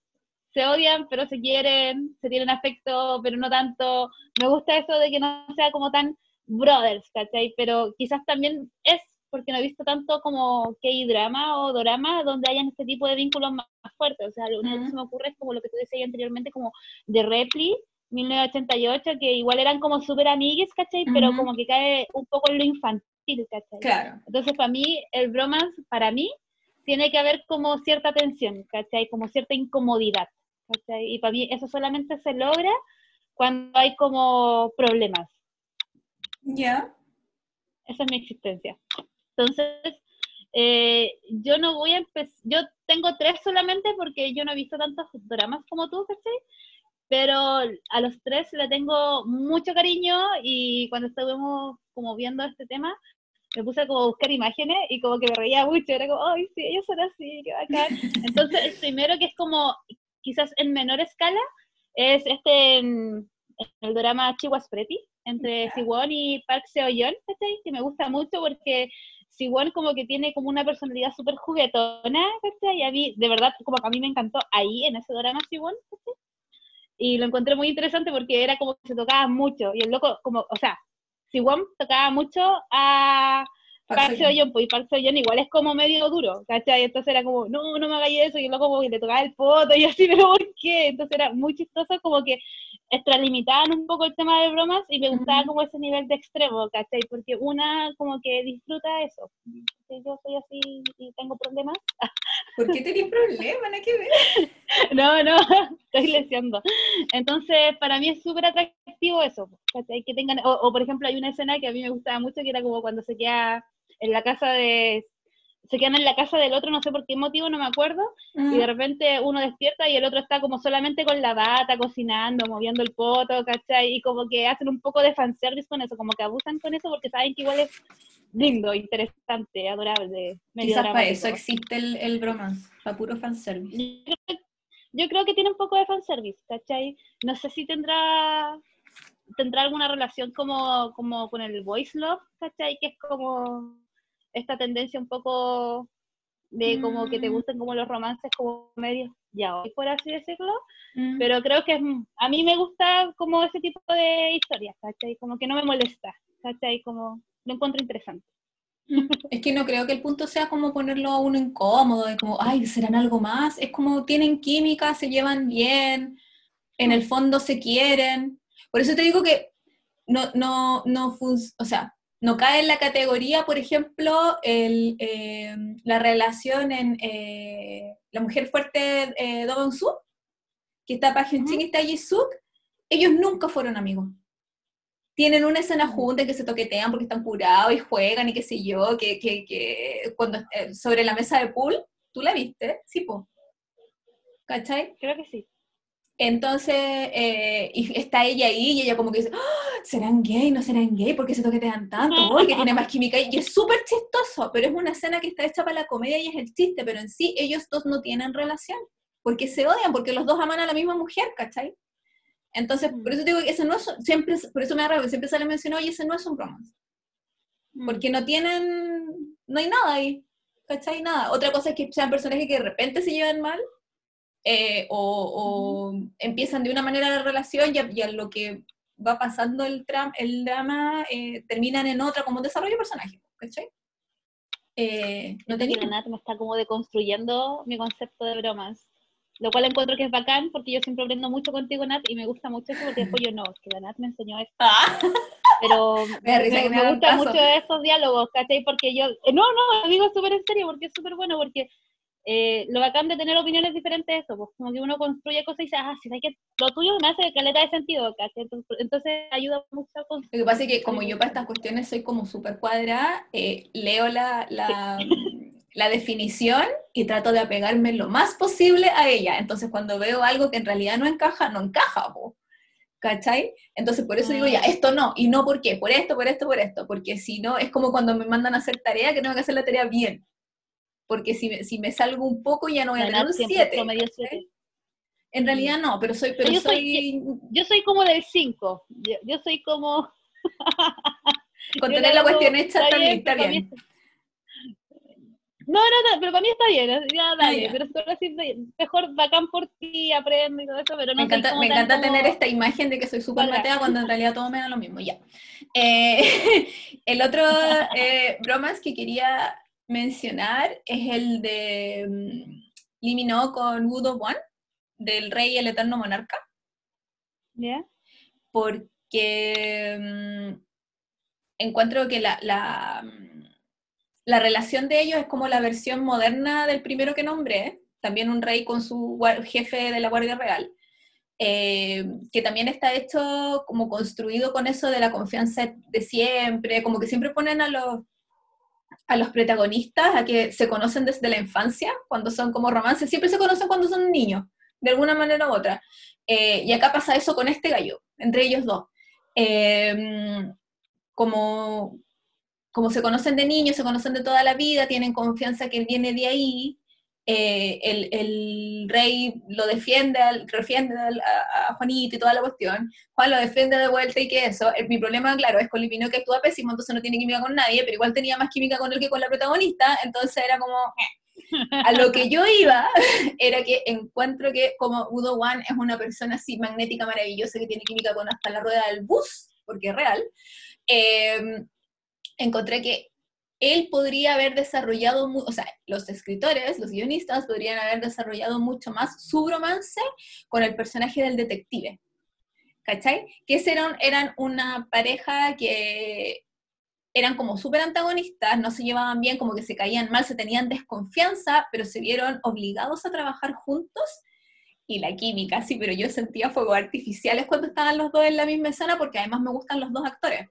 se odian pero se quieren, se tienen afecto pero no tanto. Me gusta eso de que no sea como tan brothers, ¿cachai? Pero quizás también es porque no he visto tanto como K-drama o drama donde hayan este tipo de vínculos más, fuertes. O sea, lo único que se me ocurre es como lo que tú decías anteriormente, como de Repli, 1988, que igual eran como súper amigues, ¿cachai? Pero como que cae un poco en lo infantil, ¿cachai? Claro. Entonces, para mí, el bromance, para mí, tiene que haber como cierta tensión, ¿cachai? Como cierta incomodidad, ¿cachai? Y para mí eso solamente se logra cuando hay como problemas. Ya. Esa es mi existencia. Entonces, eh, yo no voy a empezar, yo tengo tres solamente porque yo no he visto tantos dramas como tú, ¿cachai? Pero a los tres le tengo mucho cariño y cuando estuvimos como viendo este tema, me puse como a buscar imágenes y como que me reía mucho, era como, ay, sí, ellos son así, qué bacán. Entonces, el primero que es como, quizás en menor escala, es este, en, el drama Chihuahua Pretty, entre Siwon y Park Seo-yeon, que me gusta mucho porque Siwon como que tiene como una personalidad súper juguetona, y a mí, de verdad, como que a mí me encantó ahí, en ese drama Siwon, y lo encontré muy interesante porque era como que se tocaba mucho, y el loco, como, o sea, Siwon tocaba mucho a Park Seo pues, y Park Seo igual es como medio duro, ¿cachai? Entonces era como, no, no me hagáis eso, y luego como que le tocaba el poto, y así, pero ¿por qué? Entonces era muy chistoso, como que extralimitaban un poco el tema de bromas, y me gustaba como ese nivel de extremo, ¿cachai? Porque una como que disfruta eso. Yo soy así y tengo problemas. ¿Por qué tenés problemas? ¿No que ver? no, no, estoy lesionando. Entonces, para mí es súper atractivo eso, ¿cachai? Que tengan, o, o por ejemplo, hay una escena que a mí me gustaba mucho, que era como cuando se queda en la casa de, se quedan en la casa del otro, no sé por qué motivo, no me acuerdo, y de repente uno despierta y el otro está como solamente con la bata, cocinando, moviendo el poto, ¿cachai? Y como que hacen un poco de fanservice con eso, como que abusan con eso porque saben que igual es lindo, interesante, adorable. Quizás para eso existe el, el bromance, para puro fanservice. Yo creo, yo creo que tiene un poco de fanservice, ¿cachai? No sé si tendrá tendrá alguna relación como, como con el voice love, ¿cachai? Que es como esta tendencia un poco de como que te mm. gusten como los romances como medios ya hoy, por así decirlo, mm. pero creo que a mí me gusta como ese tipo de historias, ¿cachai? Como que no me molesta, ¿cachai? Como lo encuentro interesante. Mm. Es que no creo que el punto sea como ponerlo a uno incómodo, de como, ay, ¿serán algo más? Es como tienen química, se llevan bien, en el fondo se quieren. Por eso te digo que no, no, no, o sea, no cae en la categoría, por ejemplo, el, eh, la relación en eh, la mujer fuerte eh, Do Su, que está Park Hyun-sik y está Ji-suk, ellos nunca fueron amigos. Tienen una escena junta que se toquetean porque están curados y juegan y qué sé yo, que, que, que cuando eh, sobre la mesa de pool, ¿tú la viste? Sí, po. ¿Cachai? Creo que sí. Entonces, eh, y está ella ahí y ella como que dice, ¡Ah! ¿serán gay? ¿No serán gay? ¿Por qué se toquetean tanto? Uy, que tiene más química. Y es súper chistoso, pero es una escena que está hecha para la comedia y es el chiste, pero en sí ellos dos no tienen relación, porque se odian, porque los dos aman a la misma mujer, ¿cachai? Entonces, por eso digo que ese no es, siempre, por eso me da que siempre sale mencionado, y ese no es un romance. Mm. Porque no tienen, no hay nada ahí, ¿cachai? Nada. Otra cosa es que sean personajes que de repente se llevan mal, eh, o, o empiezan de una manera la relación y a, y a lo que va pasando el, tram, el drama eh, terminan en otra como un desarrollo de personaje, ¿cachai? Eh, no tenía... Me está como deconstruyendo mi concepto de bromas. Lo cual encuentro que es bacán porque yo siempre aprendo mucho contigo, Nat, y me gusta mucho eso porque después yo no, es que la Nat me enseñó esto. Ah, Pero Me me, me me hagan gusta caso. mucho esos diálogos, ¿cachai? Porque yo, eh, no, no, lo digo súper en serio porque es súper bueno, porque eh, lo bacán de tener opiniones diferentes es eso, pues como que uno construye cosas y dice, ah, sí, ¿sabes qué? lo tuyo me hace caleta de sentido, ¿cachai? Entonces, ayuda mucho a construir. Lo que pasa es que como yo para estas cuestiones soy como súper cuadrada, eh, leo la, la, la definición y trato de apegarme lo más posible a ella. Entonces cuando veo algo que en realidad no encaja, no encaja, po. ¿cachai? Entonces por eso digo, ya, esto no, y no por qué, por esto, por esto, por esto, porque si no, es como cuando me mandan a hacer tarea, que tengo que hacer la tarea bien. Porque si me, si me salgo un poco ya no voy a tener un siempre 7. promedio siete. En realidad no, pero soy, pero Yo soy- soy, Yo soy como del 5, yo, yo soy como... con tener la cuestión hecha también, está bien. está- No, no, no, pero para mí está bien, ya dale, pero solo mejor bacán por ti, aprendo y todo eso, pero no Me encanta, me encanta como- tener esta imagen de que soy súper matea cuando en realidad todo me da lo mismo, ya. Eh, el otro eh, bromas que quería mencionar es el de mm, Lee Min-ho con Woo Do-won, del Rey y el Eterno Monarca, ¿Ya? porque mm, encuentro que la, la, mm, la relación de ellos es como la versión moderna del primero que nombré, también un rey con su jefe de la Guardia Real, eh, que también está hecho como construido con eso de la confianza de siempre, como que siempre ponen a los, a los protagonistas a que se conocen desde la infancia, cuando son como romances, siempre se conocen cuando son niños, de alguna manera u otra. Eh, y acá pasa eso con este gallo, entre ellos dos. Eh, como, como se conocen de niños, se conocen de toda la vida, tienen confianza que él viene de ahí, eh, el, rey lo defiende, al- a, Juanito y toda la cuestión, Juan lo defiende de vuelta y que eso, mi problema, claro, es con Lipino que actúa pésimo, entonces no tiene química con nadie, pero igual tenía más química con él que con la protagonista, entonces era como... A lo que yo iba era que encuentro que como Udo One es una persona así magnética, maravillosa, que tiene química con hasta la rueda del bus, porque es real, eh, encontré que él podría haber desarrollado, o sea, los escritores, los guionistas podrían haber desarrollado mucho más su romance con el personaje del detective. ¿Cachai? Que eran, eran una pareja que eran como súper antagonistas, no se llevaban bien, como que se caían mal, se tenían desconfianza, pero se vieron obligados a trabajar juntos y la química, sí, pero yo sentía fuegos artificiales cuando estaban los dos en la misma escena porque además me gustan los dos actores.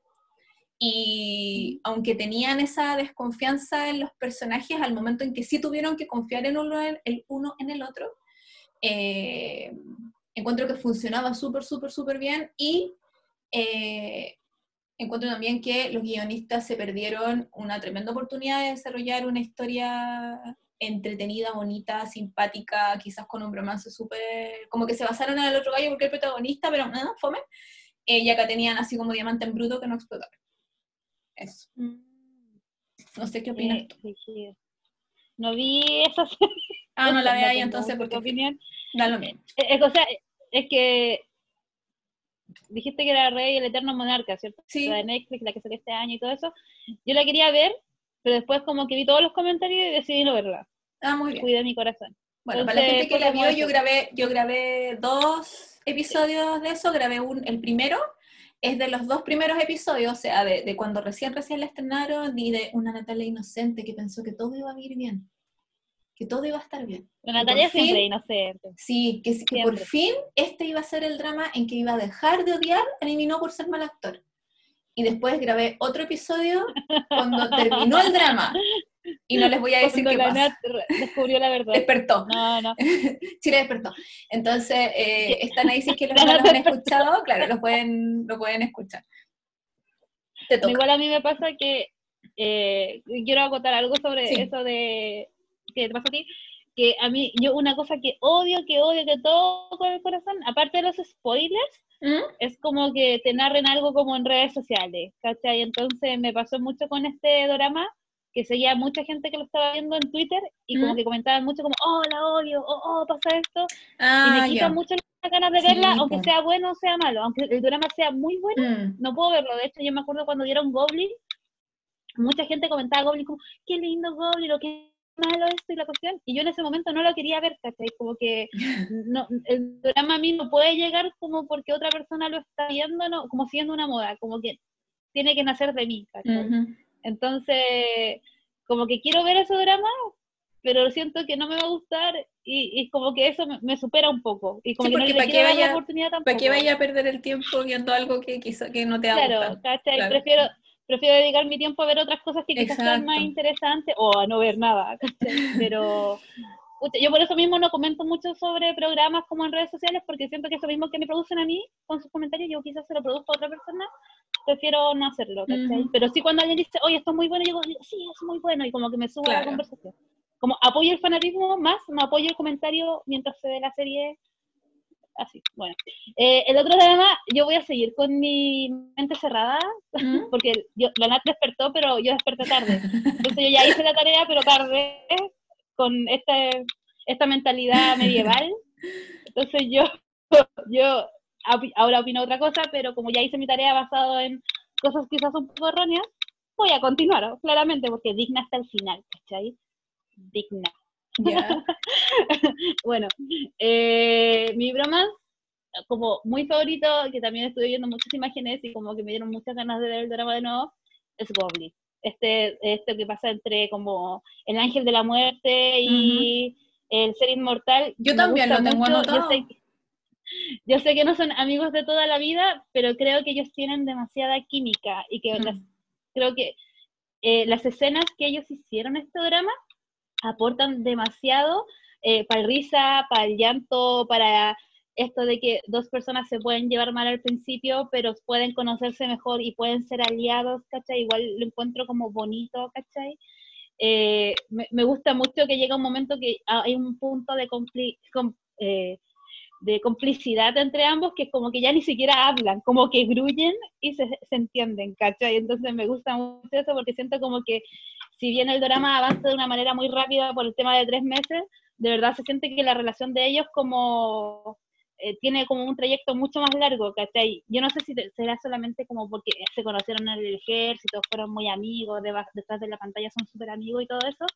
Y aunque tenían esa desconfianza en los personajes, al momento en que sí tuvieron que confiar en uno en, el uno en el otro, eh, encuentro que funcionaba súper, súper, súper bien y eh, encuentro también que los guionistas se perdieron una tremenda oportunidad de desarrollar una historia entretenida, bonita, simpática, quizás con un romance súper... como que se basaron en el otro gallo porque el protagonista, pero nada, fome. Eh, y acá tenían así como diamante en bruto que no explotaron. Eso. No sé qué opinas tú. No vi esa serie. Ah, no la Eso, veas ahí entonces porque opinión. da lo mismo. Eh, eh, o sea, es que dijiste que era Rey el Eterno Monarca, ¿cierto? Sí. La de Netflix, la que salió este año y todo eso. Yo la quería ver, pero después como que vi todos los comentarios y decidí no verla. Ah, muy bien. Cuidé mi corazón. Bueno, para la gente que la vio, yo grabé, yo grabé dos episodios de eso, grabé un, el primero, es de los dos primeros episodios, o sea, de, de cuando recién recién la estrenaron, y de una Natalia inocente que pensó que todo iba a ir bien. que todo iba a estar bien. La Natalia fin- siempre inocente. Sí, que, que por fin este iba a ser el drama en que iba a dejar de odiar a Niminó por ser mal actor. Y después grabé otro episodio cuando terminó el drama. Y no les voy a decir Cuando qué la pasa. Nat descubrió la verdad. Despertó. No, no. Chile despertó. Entonces, eh, están ahí, si es que los no han escuchado, claro, lo pueden, lo pueden escuchar. Te toca. Igual a mí me pasa que eh, quiero acotar algo sobre Sí. eso de que te pasa a ti, que a mí, yo una cosa que odio, que odio de todo con el corazón, aparte de los spoilers, ¿Mm? es como que te narren algo como en redes sociales, ¿cachai? Entonces me pasó mucho con este drama, que seguía mucha gente que lo estaba viendo en Twitter y como ¿Mm? que comentaban mucho como, oh, la odio, oh, oh, pasa esto, y Ah, me quita ya. mucho las ganas de Sí, verla, aunque sea bueno o sea malo, aunque el drama sea muy bueno Mm. no puedo verlo. De hecho, yo me acuerdo cuando dieron Goblin, mucha gente comentaba Goblin como, qué lindo Goblin, o qué malo esto y la cuestión. Y yo en ese momento no lo quería ver, ¿cachai? Como que no, el drama a mí no puede llegar como porque otra persona lo está viendo, no, como siguiendo una moda, como que tiene que nacer de mí, ¿cachai? Entonces, como que quiero ver ese drama, pero siento que no me va a gustar y, y como que eso me, me supera un poco. Y como Sí, que no le ¿para qué quiero dar la vaya- oportunidad tampoco. ¿Para qué vaya a perder el tiempo viendo algo que quizá que no te va a Claro. Claro. Prefiero, prefiero dedicar mi tiempo a ver otras cosas que quizás sean más Exacto. interesantes o a no ver nada, ¿cachai? Pero pucha, yo por eso mismo no comento mucho sobre programas como en redes sociales porque siento que eso mismo que me producen a mí con sus comentarios, yo quizás se lo produzco a otra persona, prefiero no hacerlo, ¿cachai? Ujú. Pero sí cuando alguien dice, oye, esto es muy bueno, yo digo, sí, es muy bueno, y como que me subo a la Claro. conversación. Como apoyo el fanatismo más, no apoyo el comentario mientras se ve la serie así. Bueno, Eh, el otro tema, yo voy a seguir con mi mente cerrada, ¿Mm? porque yo, la Nat despertó, pero yo desperté tarde. Entonces yo ya hice la tarea, pero tarde, con este, esta mentalidad medieval. Entonces yo, yo ahora opino otra cosa, pero como ya hice mi tarea basado en cosas quizás un poco erróneas, voy a continuar, claramente, porque digna hasta el final, ¿cachai? Digna. Bueno, eh, mi broma, como muy favorito, que también estuve viendo muchas imágenes y como que me dieron muchas ganas de ver el drama de nuevo, es Goblin. Este, este que pasa entre como el ángel de la muerte y el ser inmortal. Yo también lo tengo mucho. Yo anotado. sé, que- yo sé que no son amigos de toda la vida, pero creo que ellos tienen demasiada química y que las- Mm. creo que eh, las escenas que ellos hicieron en este drama aportan demasiado para el risa, para el llanto, para esto de que dos personas se pueden llevar mal al principio, pero pueden conocerse mejor y pueden ser aliados, ¿cachai? Igual lo encuentro como bonito, ¿cachai? Eh, me, me gusta mucho que llega un momento que hay un punto de, compli- com- eh, de complicidad entre ambos que es como que ya ni siquiera hablan, como que gruyen y se, se entienden, ¿cachai? Entonces me gusta mucho eso porque siento como que si bien el drama avanza de una manera muy rápida por el tema de tres meses, de verdad se siente que la relación de ellos como eh, tiene como un trayecto mucho más largo, ¿cachai? Yo no sé si te- será solamente como porque se conocieron en el ejército, fueron muy amigos, deba- detrás de la pantalla son súper amigos y todo eso,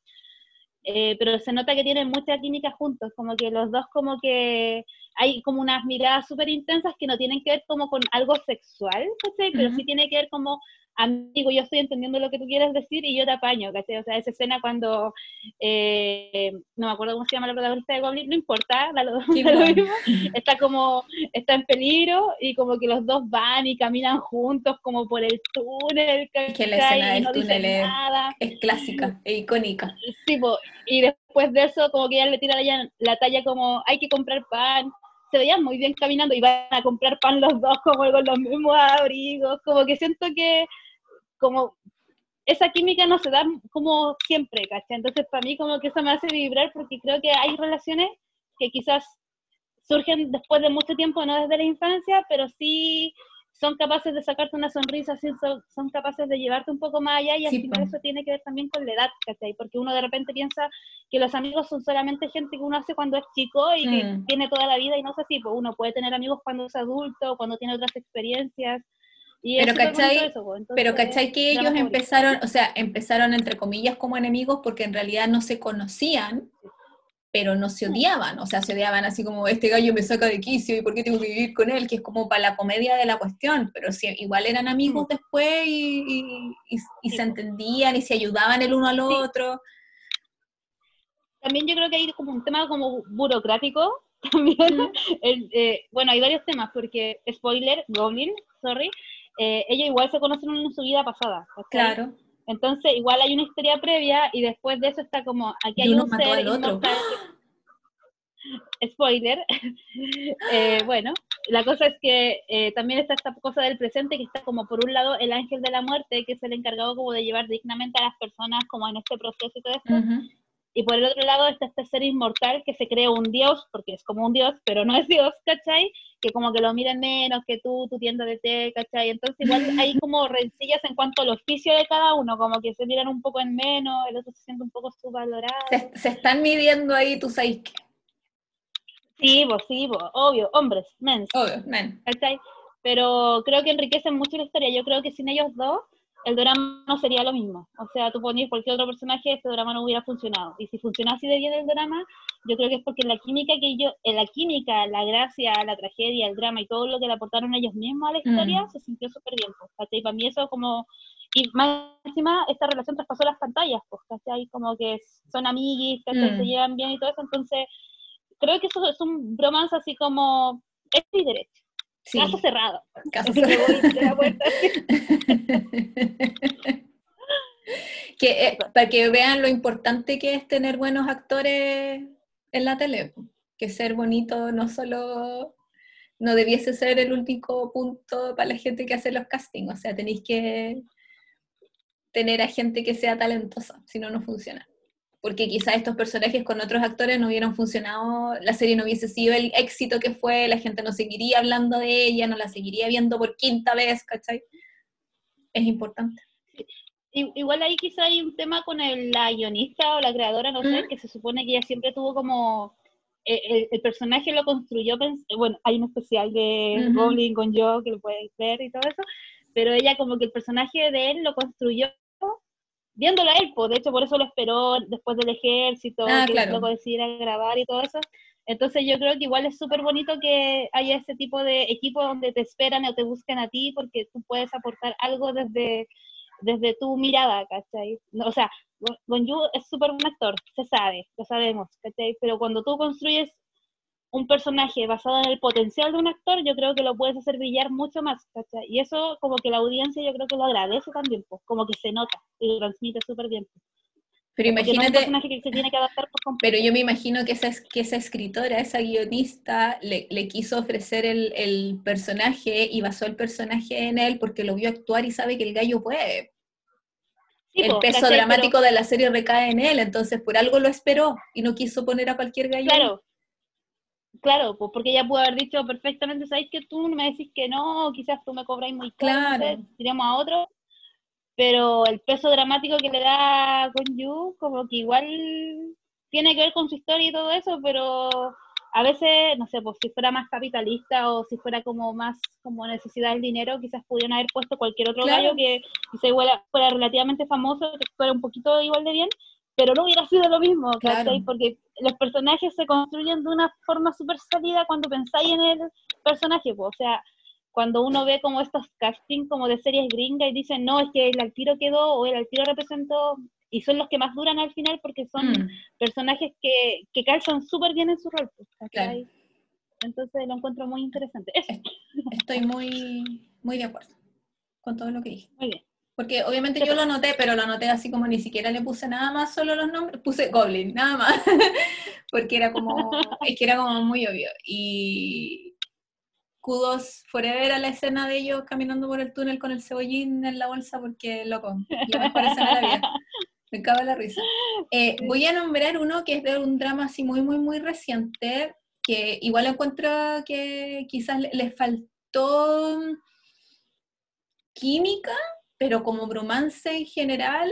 eh, pero se nota que tienen mucha química juntos, como que los dos como que hay como unas miradas súper intensas que no tienen que ver como con algo sexual, ¿cachai? Pero Ujú. sí tiene que ver como, amigo, yo estoy entendiendo lo que tú quieres decir y yo te apaño, ¿cachai? O sea, esa escena cuando, eh, no me acuerdo cómo se llama la protagonista de Goblin, no importa, lo, Kim da lo Won. mismo, está como, está en peligro y como que los dos van y caminan juntos como por el túnel, Es que la ¿cachai? escena y del no dicen túnel es-. Es clásica e icónica. Sí, po, y después de eso, como que ella le tira a ella la talla como, hay que comprar pan. Se veían muy bien caminando y van a comprar pan los dos como con los mismos abrigos. Como que siento que como esa química no se da como siempre, ¿cachai? Entonces para mí como que eso me hace vibrar porque creo que hay relaciones que quizás surgen después de mucho tiempo, no desde la infancia, pero sí son capaces de sacarte una sonrisa, sí son, son capaces de llevarte un poco más allá y al Sí, final eso tiene que ver también con la edad, ¿cachai? Porque uno de repente piensa que los amigos son solamente gente que uno hace cuando es chico y que Mm. tiene toda la vida y no es así, pues uno puede tener amigos cuando es adulto, cuando tiene otras experiencias. Y Pero, ¿cachai? eso, pues. Pero Entonces, ¿cachai que ellos empezaron, o sea, empezaron entre comillas como enemigos porque en realidad no se conocían, pero no se odiaban, o sea, se odiaban así como, este gallo me saca de quicio y por qué tengo que vivir con él, que es como para la comedia de la cuestión, pero sí, igual eran amigos después y, y- y- y Sí, se entendían y se ayudaban el uno al Sí. otro. también yo creo que hay como un tema como burocrático también. Eh, bueno, hay varios temas, porque, spoiler, Goblin, sorry, eh, ellos igual se conocen en su vida pasada. Claro. Entonces, igual hay una historia previa y después de eso está como, aquí hay un ser Spoiler. Eh, bueno, la cosa es que eh, también está esta cosa del presente que está como por un lado el ángel de la muerte, que es el encargado como de llevar dignamente a las personas como en este proceso y todo esto. Y por el otro lado está este ser inmortal que se cree un dios, porque es como un dios, pero no es dios, ¿cachai? Que como que lo miran menos que tú, tu tienda de té, ¿cachai? Entonces igual hay como rencillas en cuanto al oficio de cada uno, como que se miran un poco en menos, el otro se siente un poco subvalorado. Se, están midiendo ahí, tú sabes qué. Sí, vos, sí, vos, obvio, hombres, men. Obvio, men. ¿cachai? Pero creo que enriquecen mucho la historia. Yo creo que sin ellos dos el drama no sería lo mismo. O sea, tú ponías cualquier otro personaje, este drama no hubiera funcionado. Y si funcionó así de bien el drama, yo creo que es porque la química que yo, en la química, la gracia, la tragedia, el drama y todo lo que le aportaron ellos mismos a la historia, mm. se sintió súper bien. Pues, y para mí eso como... Y más encima, esta relación traspasó las pantallas, pues, ¿cachai? Como que son amiguis, que Se mm. llevan bien y todo eso. Entonces, creo que eso es un bromance así como... Es y derecho. Caso cerrado. Caso cerrado. que, eh, para que vean lo importante que es tener buenos actores en la tele. Que ser bonito no solo no debiese ser el único punto para la gente que hace los castings. O sea, tenéis que tener a gente que sea talentosa, si no, no funciona porque quizás estos personajes con otros actores no hubieran funcionado, la serie no hubiese sido el éxito que fue, la gente no seguiría hablando de ella, no la seguiría viendo por quinta vez, ¿cachai? Es importante. Igual ahí quizá hay un tema con el, la guionista o la creadora, no sé, que se supone que ella siempre tuvo como... Eh, el, personaje lo construyó, bueno, hay un especial de Goblin con Joe que lo puedes ver y todo eso, pero ella como que el personaje de él lo construyó viéndolo a él, pues, de hecho por eso lo esperó después del ejército, ah, que claro. lo decidiera grabar y todo eso. Entonces yo creo que igual es súper bonito que haya ese tipo de equipo donde te esperan o te buscan a ti porque tú puedes aportar algo desde, desde tu mirada, ¿cachai? O sea, Yu es súper buen actor, se sabe, lo sabemos, ¿cachai? Pero cuando tú construyes un personaje basado en el potencial de un actor, yo creo que lo puedes hacer brillar mucho más, ¿cachai? Y eso como que la audiencia yo creo que lo agradece también, pues, como que se nota y lo transmite súper bien. Pero imagínate, que se tiene que adaptar pero yo me imagino que esa, que esa escritora, esa guionista, le, le quiso ofrecer el, el, personaje y basó el personaje en él porque lo vio actuar y sabe que el gallo puede. el peso dramático de la serie recae en él, entonces por algo lo esperó y no quiso poner a cualquier gallo. Claro, Claro, pues porque ella pudo haber dicho perfectamente, ¿sabéis que tú me decís que no? Quizás tú me cobráis muy caro, claro. a otro. Pero el peso dramático que le da con Yu, como que igual tiene que ver con su historia y todo eso, pero a veces, no sé, pues si fuera más capitalista o si fuera como más como necesidad del dinero, quizás pudieran haber puesto cualquier otro gallo que quizás fuera relativamente famoso, que fuera un poquito igual de bien, pero no hubiera sido lo mismo, Porque los personajes se construyen de una forma súper sólida cuando pensáis en el personaje, o sea, cuando uno ve como estos castings como de series gringas y dicen, no, es que el altiro quedó o el altiro representó, y son los que más duran al final porque son mm. personajes que, que calzan súper bien en su rol, pues, Entonces lo encuentro muy interesante. Estoy muy, muy de acuerdo con todo lo que dije. Muy bien. Porque obviamente yo lo anoté, pero lo anoté así como ni siquiera le puse nada más, solo los nombres, puse Goblin, nada más, porque era como, es que era como muy obvio. Y kudos forever a la escena de ellos caminando por el túnel con el cebollín en la bolsa, porque loco, la mejor escena de la vida. Me cago la risa. Eh, voy a nombrar uno que es de un drama así muy, muy, muy reciente, que igual encuentro que quizás les faltó química pero como bromance en general,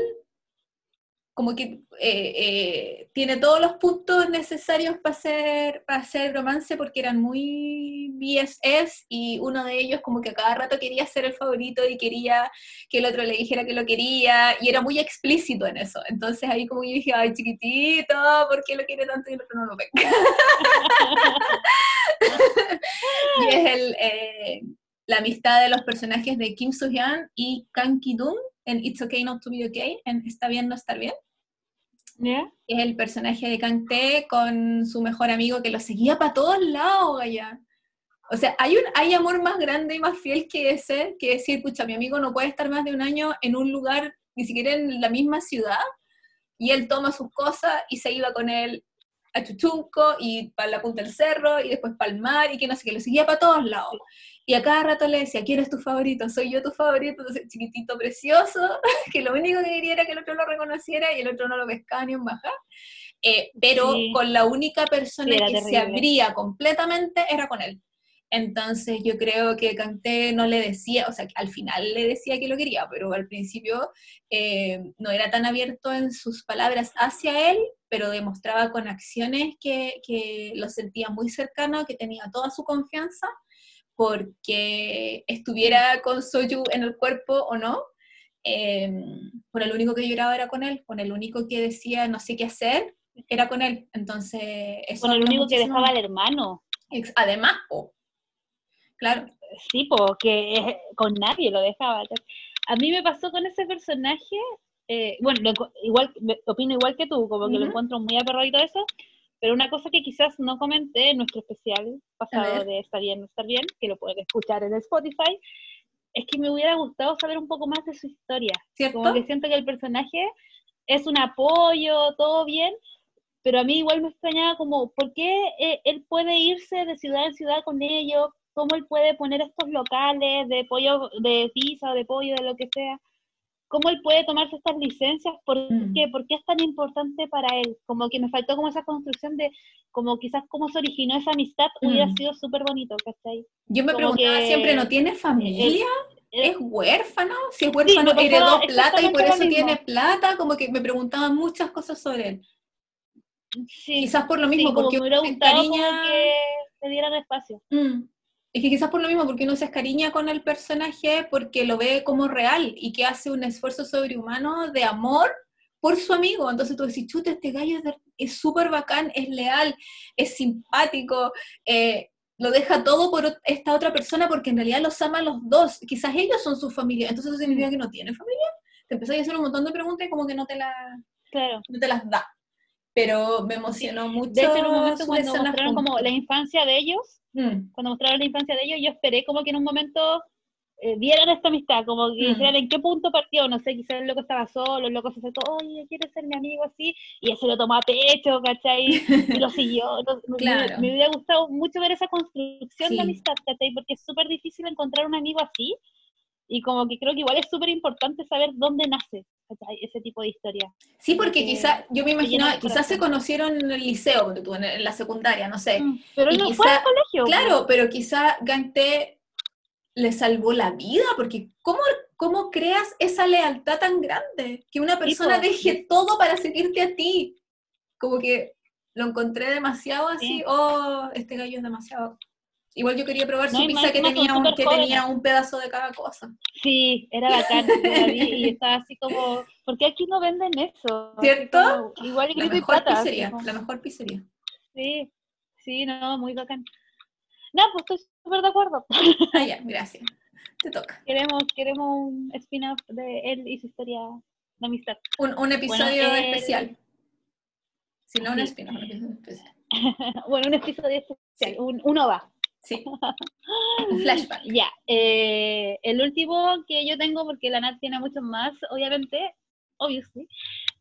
como que eh, eh, tiene todos los puntos necesarios para hacer, para hacer romance porque eran muy BSS y uno de ellos como que a cada rato quería ser el favorito y quería que el otro le dijera que lo quería y era muy explícito en eso. Entonces ahí como yo dije, ay chiquitito, ¿por qué lo quiere tanto y el otro no lo ve? y es el... Eh, la amistad de los personajes de Kim Soo-hyun y Kang Ki-dum en It's Okay Not to Be Okay, en Está bien no estar bien. Es el personaje de Kang-Tae con su mejor amigo que lo seguía para todos lados, allá. O sea, hay, un, hay amor más grande y más fiel que ese, que decir, pucha, mi amigo no puede estar más de un año en un lugar, ni siquiera en la misma ciudad, y él toma sus cosas y se iba con él a Chuchunco y para la punta del cerro y después para el mar y que no sé qué, lo seguía para todos lados. Y a cada rato le decía, ¿quién es tu favorito? Soy yo tu favorito, entonces chiquitito precioso, que lo único que quería era que el otro lo reconociera y el otro no lo pescaba ni un bajar. Eh, pero Sí. con la única persona Sí, que se abría completamente era con él. Entonces yo creo que Canté no le decía, o sea, al final le decía que lo quería, pero al principio eh, no era tan abierto en sus palabras hacia él, pero demostraba con acciones que, que lo sentía muy cercano, que tenía toda su confianza, porque estuviera con Soyu en el cuerpo o no. eh, con el único que lloraba era con él, con el único que decía no sé qué hacer, era con él. Entonces, eso Con el único que dejaba al hermano. Además, po, claro, Sí, porque con nadie lo dejaba. A mí me pasó con ese personaje, eh, bueno, lo igual, me- opino igual que tú, como que lo Ujú. encuentro muy aperradito eso, pero una cosa que quizás no comenté en nuestro especial pasado de Estar bien, no estar bien, que lo pueden escuchar en Spotify, es que me hubiera gustado saber un poco más de su historia. ¿cierto? Como que siento que el personaje es un apoyo, todo bien, pero a mí igual me extrañaba como, ¿por qué eh, él puede irse de ciudad en ciudad con ellos? ¿Cómo él puede poner estos locales de pollo, de pizza o de pollo, de lo que sea? ¿Cómo él puede tomarse estas licencias? ¿Por Mm. qué? ¿Por qué es tan importante para él? Como que me faltó como esa construcción de, como quizás cómo se originó esa amistad, hubiera Mm. sido súper bonito, ¿cachai? Yo me como preguntaba que- siempre, ¿no tiene familia? ¿Es huérfano? Si es huérfano, pasaba heredó plata y por eso tiene plata, como que me preguntaban muchas cosas sobre él. sí, Quizás por lo sí, mismo, porque hubiera como encariña- que le dieran espacio. Mm. Es que quizás por lo mismo, porque uno se escariña con el personaje porque lo ve como real y que hace un esfuerzo sobrehumano de amor por su amigo. Entonces tú decís, chuta, este gallo es súper bacán, es leal, es simpático, eh, lo deja todo por esta otra persona porque en realidad los ama los dos. Quizás ellos son su familia, entonces eso significa que no tiene familia. Te empezás a hacer un montón de preguntas y como que no te, la, Claro. no te las da. Pero me emocionó mucho. De hecho, en un momento sus cuando mostraron como la infancia de ellos, Mm. cuando mostraron la infancia de ellos, yo esperé como que en un momento eh, vieran esta amistad, como que Mm. dijeran en qué punto partió, no sé, quizás el loco estaba solo, el loco se acercó, oye, ¿quieres ser mi amigo así? Y se lo tomó a pecho, ¿cachai? Y lo siguió. Me- Claro. Me, hubiera gustado mucho ver esa construcción Sí. de amistad, ¿cachai? Porque es súper difícil encontrar un amigo así, y como que creo que igual es súper importante saber dónde nace. Ese tipo de historia. Sí, porque que quizás, yo me el quizás se conocieron en el liceo, en, la secundaria, no sé. Mm, Pero él no fue quizá- al colegio. Claro, pero quizá Gante le salvó la vida, porque ¿cómo, ¿cómo creas esa lealtad tan grande? Que una persona deje todo para seguirte a ti. Como que lo encontré demasiado así, Sí. oh, este gallo es demasiado... Igual yo quería probar No, su más pizza que, tenía un, que tenía un pedazo de cada cosa. Sí, era bacán. yo la vi y estaba así como, ¿por qué aquí no venden eso? ¿Cierto? como, igual La y mejor pizzería, como, la mejor pizzería. Sí, sí, no, muy bacán. No, pues estoy súper de acuerdo. Ah, ya, gracias. Te toca. Queremos, queremos un spin-off de él y su historia de amistad. Un, un episodio especial. Si no, un spin-off, un episodio especial. bueno, un episodio especial, Sí. un, un OVA. Sí. Un flashback. Ya, eh, el último que yo tengo, porque la Nat tiene muchos más, obviamente, obviously,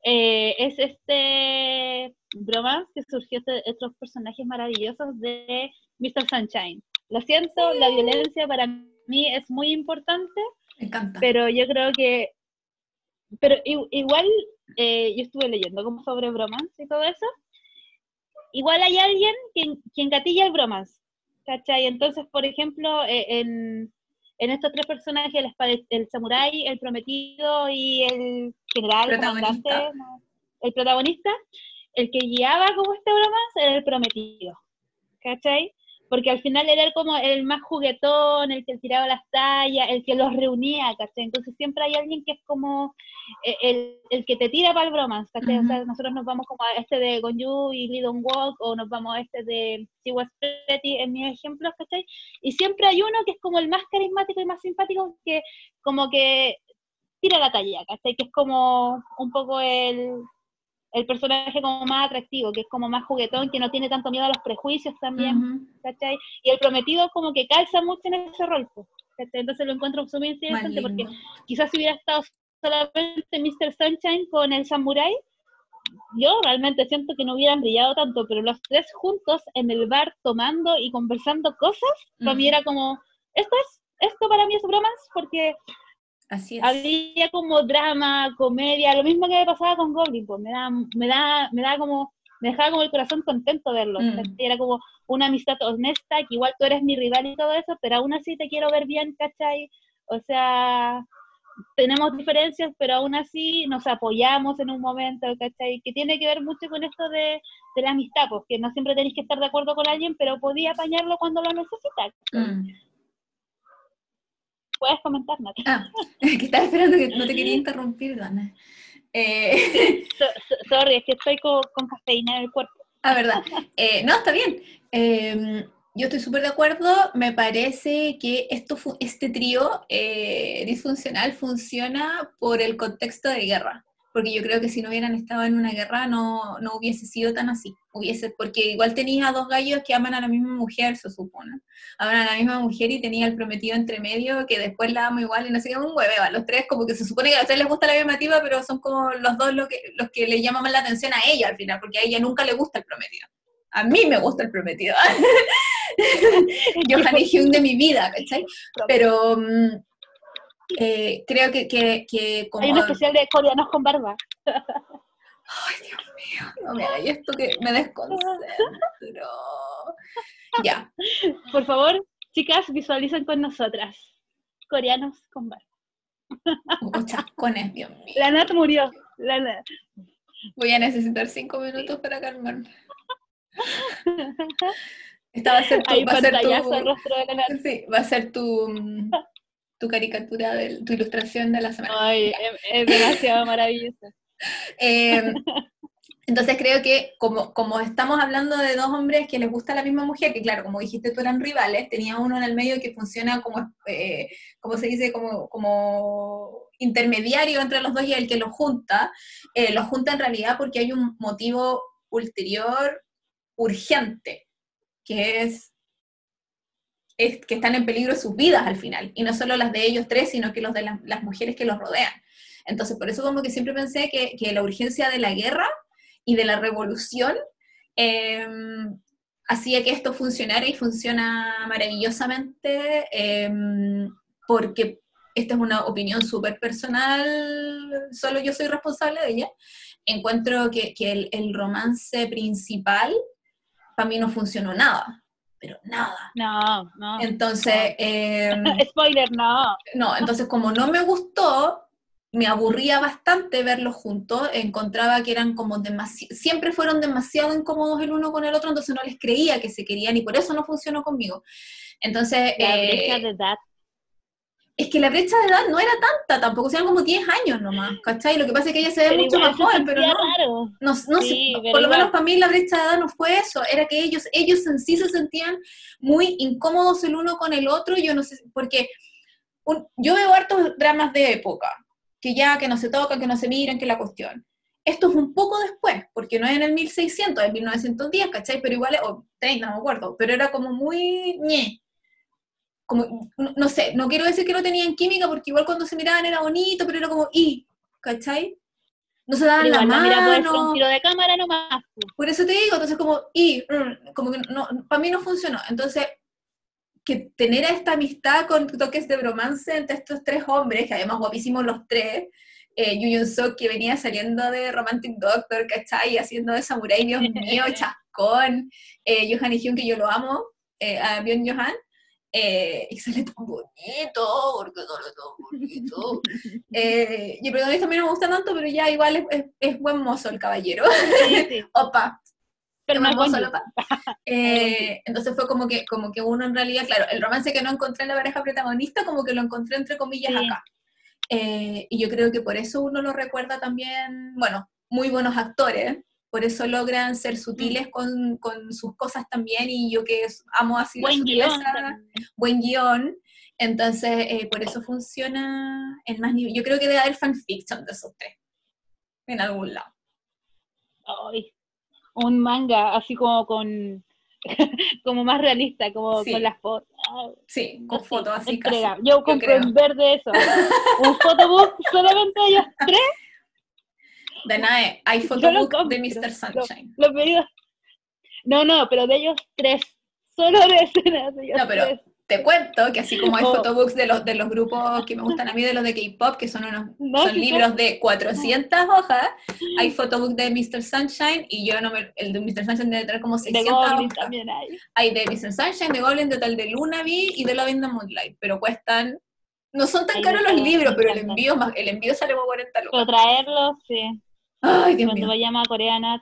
eh, es este broma que surgió de estos personajes maravillosos de Mr. Sunshine. Lo siento, la violencia para mí es muy importante, Me encanta. pero yo creo que, pero igual, eh, yo estuve leyendo como sobre bromance y todo eso, igual hay alguien que, que engatilla el bromance, ¿cachai? Entonces, por ejemplo, eh, en, en estos tres personajes, el, el samurái, el prometido y el general, Protagonista. comandante, no, el protagonista, el que guiaba como este bromance era el prometido, ¿cachai? Porque al final era como el más juguetón, el que tiraba las tallas, el que los reunía, ¿cachai? Entonces siempre hay alguien que es como eh, el, el que te tira para el bromance, ¿cachai? O sea, nosotros nos vamos como a este de Gonju y Lee Dong Walk, o nos vamos a este de Siwa Pretty, en mis ejemplos, ¿cachai? Y siempre hay uno que es como el más carismático y más simpático, que como que tira la talla, ¿cachai? Que es como un poco el, el personaje como más atractivo, que es como más juguetón, que no tiene tanto miedo a los prejuicios también, ¿cachai? Y el prometido como que calza mucho en ese rol, ¿cachai? Entonces lo encuentro muy interesante porque quizás si hubiera estado solamente Mr. Sunshine con el Samurai, yo realmente siento que no hubieran brillado tanto, pero los tres juntos en el bar tomando y conversando cosas, para mí era como, esto es, esto para mí es bromance, porque Así es. había como drama, comedia, lo mismo que me pasaba con Goblin, pues me da, me da, me da como, me dejaba como el corazón contento verlo. Mm. Era como una amistad honesta, que igual tú eres mi rival y todo eso, pero aún así te quiero ver bien, ¿cachai? O sea, tenemos diferencias, pero aún así nos apoyamos en un momento, ¿cachai? Que tiene que ver mucho con esto de, de la amistad, porque no siempre tenéis que estar de acuerdo con alguien, pero podía apañarlo cuando lo necesitas. Mm. Puedes comentar, Nati. Ah, que estaba esperando que no te quería interrumpir, Dana. Eh, So- so- sorry, es que estoy con, con cafeína en el cuerpo. ah, verdad. Eh, no, está bien. Eh, yo estoy súper de acuerdo. Me parece que esto este trío eh, disfuncional funciona por el contexto de guerra. Porque yo creo que si no hubieran estado en una guerra no, no hubiese sido tan así. Hubiese, porque igual tenías a dos gallos que aman a la misma mujer, se supone. Aman a la misma mujer y tenía el prometido entre medio que después la amo igual y no sé qué, un hueveo. A los tres como que se supone que a los tres les gusta la misma tipa, pero son como los dos lo que, los que le llaman más la atención a ella al final, porque a ella nunca le gusta el prometido. A mí me gusta el prometido. Johanny Hyun de mi vida, ¿cachai? Pero mm, eh, creo que, que, que como... Hay un especial de coreanos con barba. Ay, Dios mío, no me hagas esto que me desconcentro. Ya, Por favor, chicas, visualicen con nosotras. Coreanos con barba. chascones, Dios mío. La Nat murió. La Nat. Voy a necesitar cinco minutos para calmarme. Esta va a ser tu, va a ser tu, sí, va a ser tu, mm, tu caricatura, de, tu ilustración de la semana. Ay, es, es demasiado maravilloso. Eh, entonces creo que como, como estamos hablando de dos hombres que les gusta la misma mujer, que claro, como dijiste tú eran rivales, tenía uno en el medio que funciona como, eh, como se dice, como, como intermediario entre los dos y el que los junta, eh, los junta en realidad porque hay un motivo ulterior urgente, que es, es que están en peligro sus vidas al final, y no solo las de ellos tres, sino que los de las- mujeres que los rodean. Entonces, por eso como que siempre pensé que, que la urgencia de la guerra y de la revolución eh, hacía que esto funcionara y funciona maravillosamente, eh, porque esta es una opinión súper personal, solo yo soy responsable de ella. Encuentro que, que el romance principal para mí no funcionó nada, pero nada. No, no. Entonces, eh, Spoiler, no. no, entonces como no me gustó, me aburría bastante verlos juntos, encontraba que eran como demasiado, siempre fueron demasiado incómodos el uno con el otro, entonces no les creía que se querían y por eso no funcionó conmigo. Entonces, La eh, de edad. Es que la brecha de edad no era tanta tampoco, o sea, eran como 10 años nomás, ¿cachai? Lo que pasa es que ella se ve Pero mucho más joven, pero no. raro. No, no sé, Sí, por lo igual. menos para mí la brecha de edad no fue eso, era que ellos, ellos en sí se sentían muy incómodos el uno con el otro, yo no sé, porque un- yo veo hartos dramas de época, que ya, que no se tocan, que no se miran, que la cuestión. Esto es un poco después, porque no es en el 1600, es en 1910, ¿cachai? Pero igual, o 30, no me acuerdo, pero era como muy ñe. Como, no, no sé, no quiero decir que no tenían química, porque igual cuando se miraban era bonito, pero era como, y, ¿cachai? No se daban la igual, ser mano. tiro de cámara nomás. Por eso te digo, entonces como, y, mm, como que no, para mí no funcionó. Entonces, que tener esta amistad con toques de bromance entre estos tres hombres, que además guapísimos los tres, eh, Yu Yun Sok que venía saliendo de Romantic Doctor, ¿cachai? Haciendo de Samurai, Dios mío, chascón, eh, Johan y Hyun, que yo lo amo, eh, a Byung Johan, eh, y sale tan bonito, porque sale tan bonito. Eh, y el protagonista a mí no me gusta tanto, pero ya igual es, es- es buen mozo el caballero. Sí, sí. Opa, Pero no buen lopa. Eh, entonces fue como que, como que uno en realidad, claro, el romance que no encontré en la pareja protagonista, como que lo encontré entre comillas Sí. acá. Eh, y yo creo que por eso uno lo recuerda también, bueno, muy buenos actores, por eso logran ser Mm. sutiles con, con sus cosas también, y yo que amo así la Buen guion. sutileza, buen guion, entonces eh, por eso funciona en más nivel. Yo creo que debe haber fanfiction de esos tres, en algún lado. Ay, un manga así como con como más realista, como Sí. con las fotos. Sí, con fotos así casi. Yo compré en verde eso. un photobook solamente ellos tres, Danae, hay lo photobook de Mr. Sunshine. los pedidos. No, no, pero de ellos tres. Solo de escenas de ellos No, pero tres. te cuento que así como hay Oh. photobooks de los, de los grupos que me gustan a mí, de los de K-pop, que son unos No, son libros de 400 hojas, hay photobook de Mr. Sunshine y yo no me, el de Mr. Sunshine debe tener como De 600 Goblin hojas. también hay. Hay de Mr. Sunshine, de Goblin, de tal de Lunaby y de Loving the Moonlight, pero cuestan, no son tan Hay caros de los libros, pero el envío, más- el envío sale como 40 lucas. Pero traerlos, sí. Ay, Dios Cuando mío. vayamos a Corea, Nat.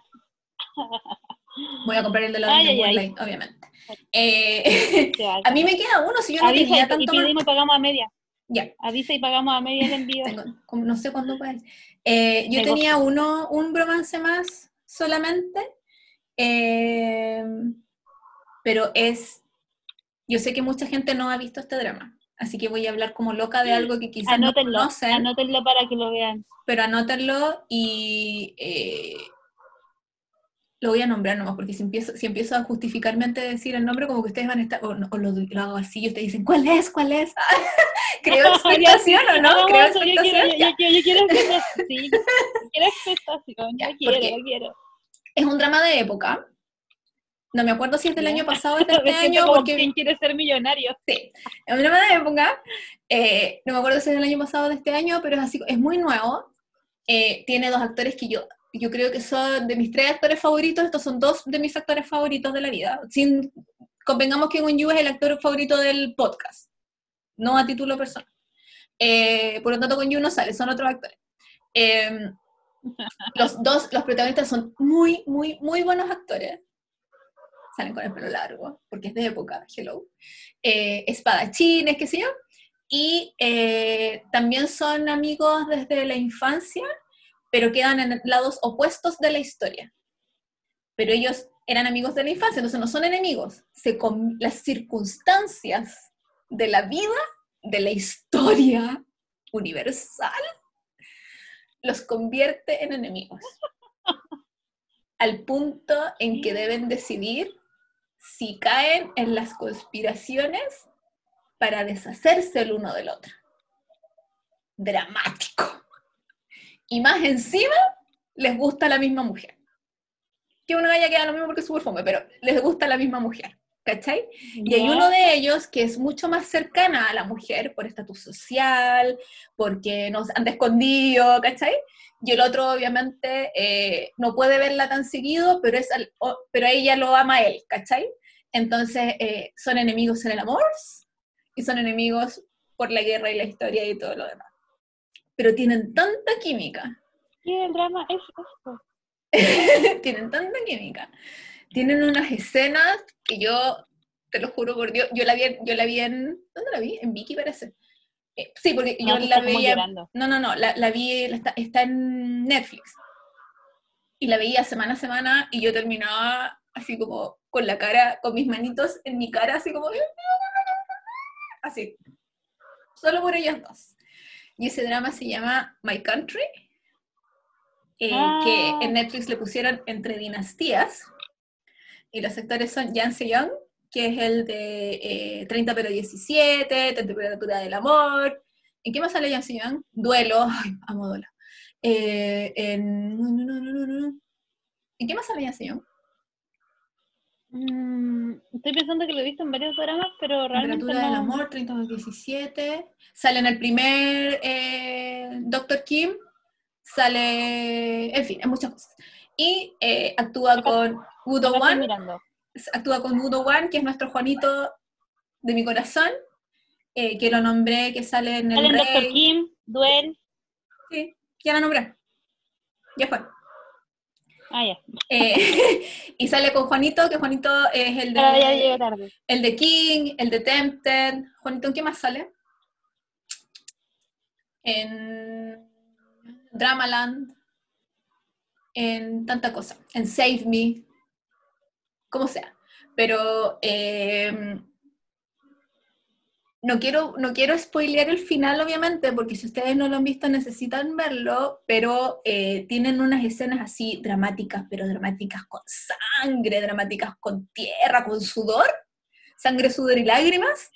Voy a comprar el de Loving Ay, the ay, obviamente. Eh, a mí me queda uno, si yo no Avisa tenía y, y tanto más. pedimos y pagamos a media. Ya. Avisa y pagamos a media el envío. Tengo- no sé cuándo puedes. Eh, yo tenía uno, un bromance más solamente, eh, pero es, yo sé que mucha gente no ha visto este drama, así que voy a hablar como loca de algo que quizás no conocen, anótenlo para que lo vean. pero anótenlo y eh, lo voy a nombrar nomás, porque si empiezo, si empiezo a justificarme antes de decir el nombre, como que ustedes van a estar, o, no- o lo, lo hago así y ustedes dicen, ¿cuál es? ¿Cuál es? ¿Creo expectación o no? Hagamos ¿Creo eso, yo quiero, expectación? yo, Ya. yo quiero, yo quiero expectación, sí, yo quiero expectación, Ya, yo quiero, porque- yo quiero. Es un drama de época. No me acuerdo si es del año pasado o es de este Me año, porque quien quiere ser millonario. sí, drama de época. Eh, no me acuerdo si es del año pasado o de este año, pero es así, es muy nuevo. Eh, tiene dos actores que yo, yo creo que son de mis tres actores favoritos. Estos son dos de mis actores favoritos de la vida. Sin, convengamos que Won Yu es el actor favorito del podcast, no a título personal. Eh, por lo tanto, Won Yu no sale, son otros actores. Eh, los dos, los protagonistas son muy, muy, muy buenos actores. Salen con el pelo largo, porque es de época, hello. Eh, espadachines, qué sé yo. Y eh, también son amigos desde la infancia, pero quedan en lados opuestos de la historia. Pero ellos eran amigos de la infancia, entonces no son enemigos. Se las circunstancias de la vida, de la historia universal, los convierte en enemigos. Al punto en que deben decidir si caen en las conspiraciones para deshacerse el uno del otro. Dramático. Y más encima, les gusta la misma mujer. Que una galla queda lo mismo porque es súper fome, pero les gusta la misma mujer. ¿Cachai? Y hay uno de ellos que es mucho más cercana a la mujer por estatus social, porque nos anda escondido, ¿cachai? Y el otro, obviamente, eh, no puede verla tan seguido, pero, es al- o- pero ella lo ama a él, ¿cachai? Entonces, eh, son enemigos en el amor y son enemigos por la guerra y la historia y todo lo demás. Pero tienen tanta química, Sí, el drama es esto. tienen tanta química. Tienen unas escenas que yo, te lo juro por Dios, yo la vi, yo la vi en, ¿dónde la vi? En Viki parece. Eh, sí, porque No, yo la veía, llorando. no, no, no, la, la vi, la está, está en Netflix. Y la veía semana a semana y yo terminaba así como con la cara, con mis manitos en mi cara, así como... Así. Solo por ellas dos. Y ese drama se llama My Country, eh, Ah. que en Netflix le pusieron Entre Dinastías. Y los actores son Jan Young, que es el de eh, 30 pero 17, Temperatura del Amor. ¿En qué más sale Jan Young? Duelo. Ay, amo Duelo. Eh, en... ¿En qué más sale Jan Young? Mm, estoy pensando que lo he visto en varios dramas, pero realmente Temperatura del. Amor, 30 pero 17. Sale en el primer eh, Doctor Kim. Sale, en fin, en muchas cosas. Y eh, actúa con Udo Acá estoy Wan, mirando. actúa con Udo Wan, que es nuestro Juanito de mi corazón, eh, que lo nombré, que sale en el Salen Dr. Rey. Kim, Duel. Sí, ya lo nombré. Ya fue. Ah, ya. Eh, y sale con Juanito, que Juanito es el ya de, tarde. el de King, el de Tempted. Juanito, ¿en qué más sale? En Dramaland, en tanta cosa, en Save Me, como sea. Pero eh, no quiero, no quiero spoilear el final, obviamente, porque si ustedes no lo han visto necesitan verlo, pero eh, tienen unas escenas así dramáticas, pero dramáticas con sangre, dramáticas con tierra, con sudor, sangre, sudor y lágrimas,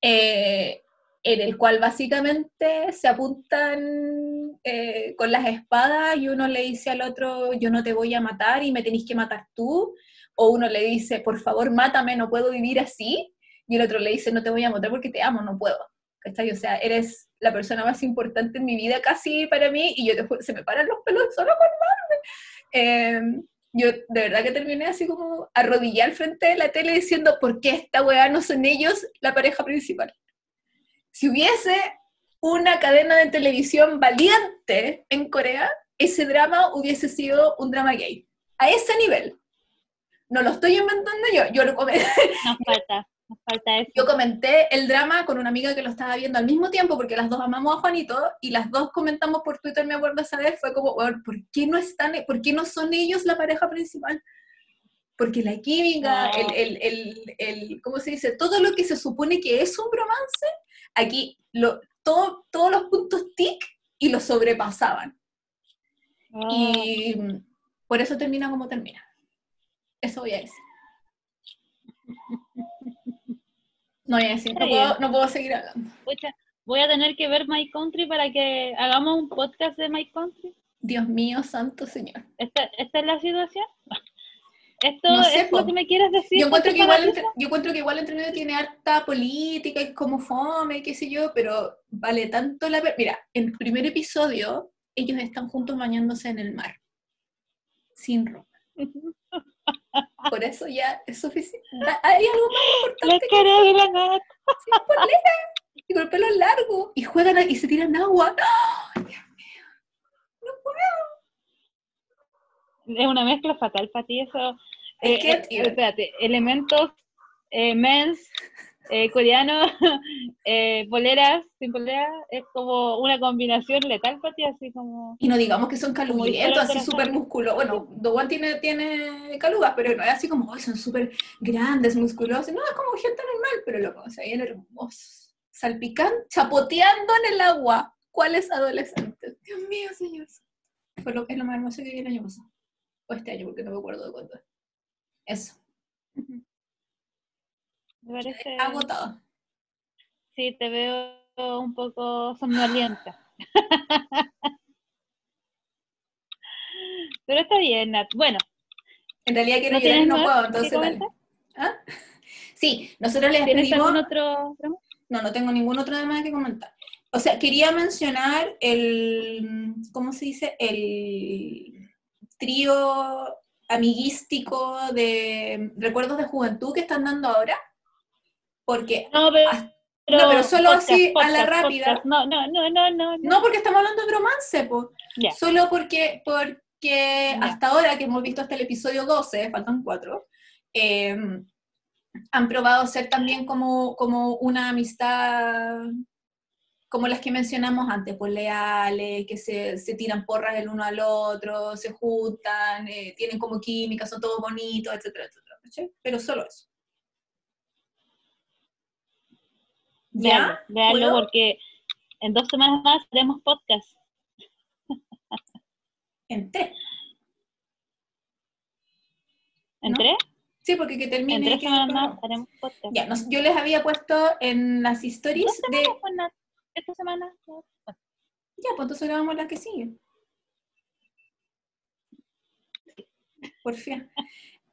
eh, en el cual básicamente se apuntan eh, con las espadas y uno le dice al otro, yo no te voy a matar y me tenéis que matar tú, o uno le dice, por favor, mátame, no puedo vivir así y el otro le dice, no te voy a matar porque te amo, no puedo. ¿Cachai? O sea, eres la persona más importante en mi vida casi para mí y yo se me paran los pelos solo con Eh, yo de verdad que terminé así como arrodillada al frente de la tele diciendo, ¿por qué esta weá no son ellos la pareja principal? Si hubiese una cadena de televisión valiente en Corea, ese drama hubiese sido un drama gay. A ese nivel. No lo estoy inventando yo, yo lo comenté. Nos falta. Yo comenté el drama con una amiga que lo estaba viendo al mismo tiempo, porque las dos amamos a Juanito, y las dos comentamos por Twitter, me acuerdo esa vez, fue como, ¿por qué no están, por qué no son ellos la pareja principal? Porque la química, el, el, el, ¿cómo se dice? Todo lo que se supone que es un romance, aquí lo, todo, todos los puntos tic y lo sobrepasaban. Y por eso termina como termina. Eso voy a decir. No voy a decir, no puedo, seguir hablando. voy a tener que ver My Country para que hagamos un podcast de My Country. Dios mío, santo señor. ¿Esta, es la situación? ¿Esto es lo que me quieres decir? Yo encuentro, que igual entre, yo encuentro que igual entre medio tiene harta política y como fome, qué sé yo, pero vale tanto la pena. Mira, en el primer episodio, ellos están juntos bañándose en el mar, sin ropa. Por eso ya es suficiente. Hay algo más importante. La cara de la. Sí, y con el pelo largo. Y juegan y se tiran agua. ¡Oh, Dios mío! No puedo. Es una mezcla fatal para ti eso. Es eh, que, eh, espérate, elementos eh, mens eh, coreano, eh, poleras, sin poleras, es como una combinación letal para ti, así como... Y no digamos que son caluguientos, así súper musculosos. Bueno, Dowan tiene, tiene calugas, pero no es así como, son súper grandes, musculosos. No, es como gente normal, pero loco, o bien hermosos. Salpican, chapoteando en el agua. ¿Cuáles adolescentes? Dios mío, señor. Fue lo, es lo más hermoso que vi el año pasado. O este año, porque no me acuerdo de cuándo. Eso. Me parece... Agotado. Sí, te veo un poco somnolienta. Pero está bien, Nat. Bueno. En realidad quiero ¿No no puedo, entonces dale. ¿Ah? Sí, nosotros les ¿Tienes algún otro No, no tengo ningún otro tema que comentar. O sea, quería mencionar el, ¿cómo se dice? El trío amiguístico de recuerdos de juventud que están dando ahora. Porque... No, pero, solo así a la rápida. No, no, no, no, no. No, porque estamos hablando de romance, po. Solo porque, porque hasta ahora que hemos visto hasta el episodio 12, faltan cuatro, em, han probado ser también como, como una amistad como las que mencionamos antes, pues leales, que se, se tiran porras el uno al otro, se juntan, eh, tienen como química, son todos bonitos, etcétera, etcétera. Pero solo eso. ¿Ya? Veanlo porque en dos semanas más haremos podcast. ¿En tres? ¿En tres? Sí, porque que termine. En tres semanas más haremos podcast. Ya, yo les había puesto en las historias de. Pues, esta semana. Ya, pues entonces grabamos la que sigue. Por fin.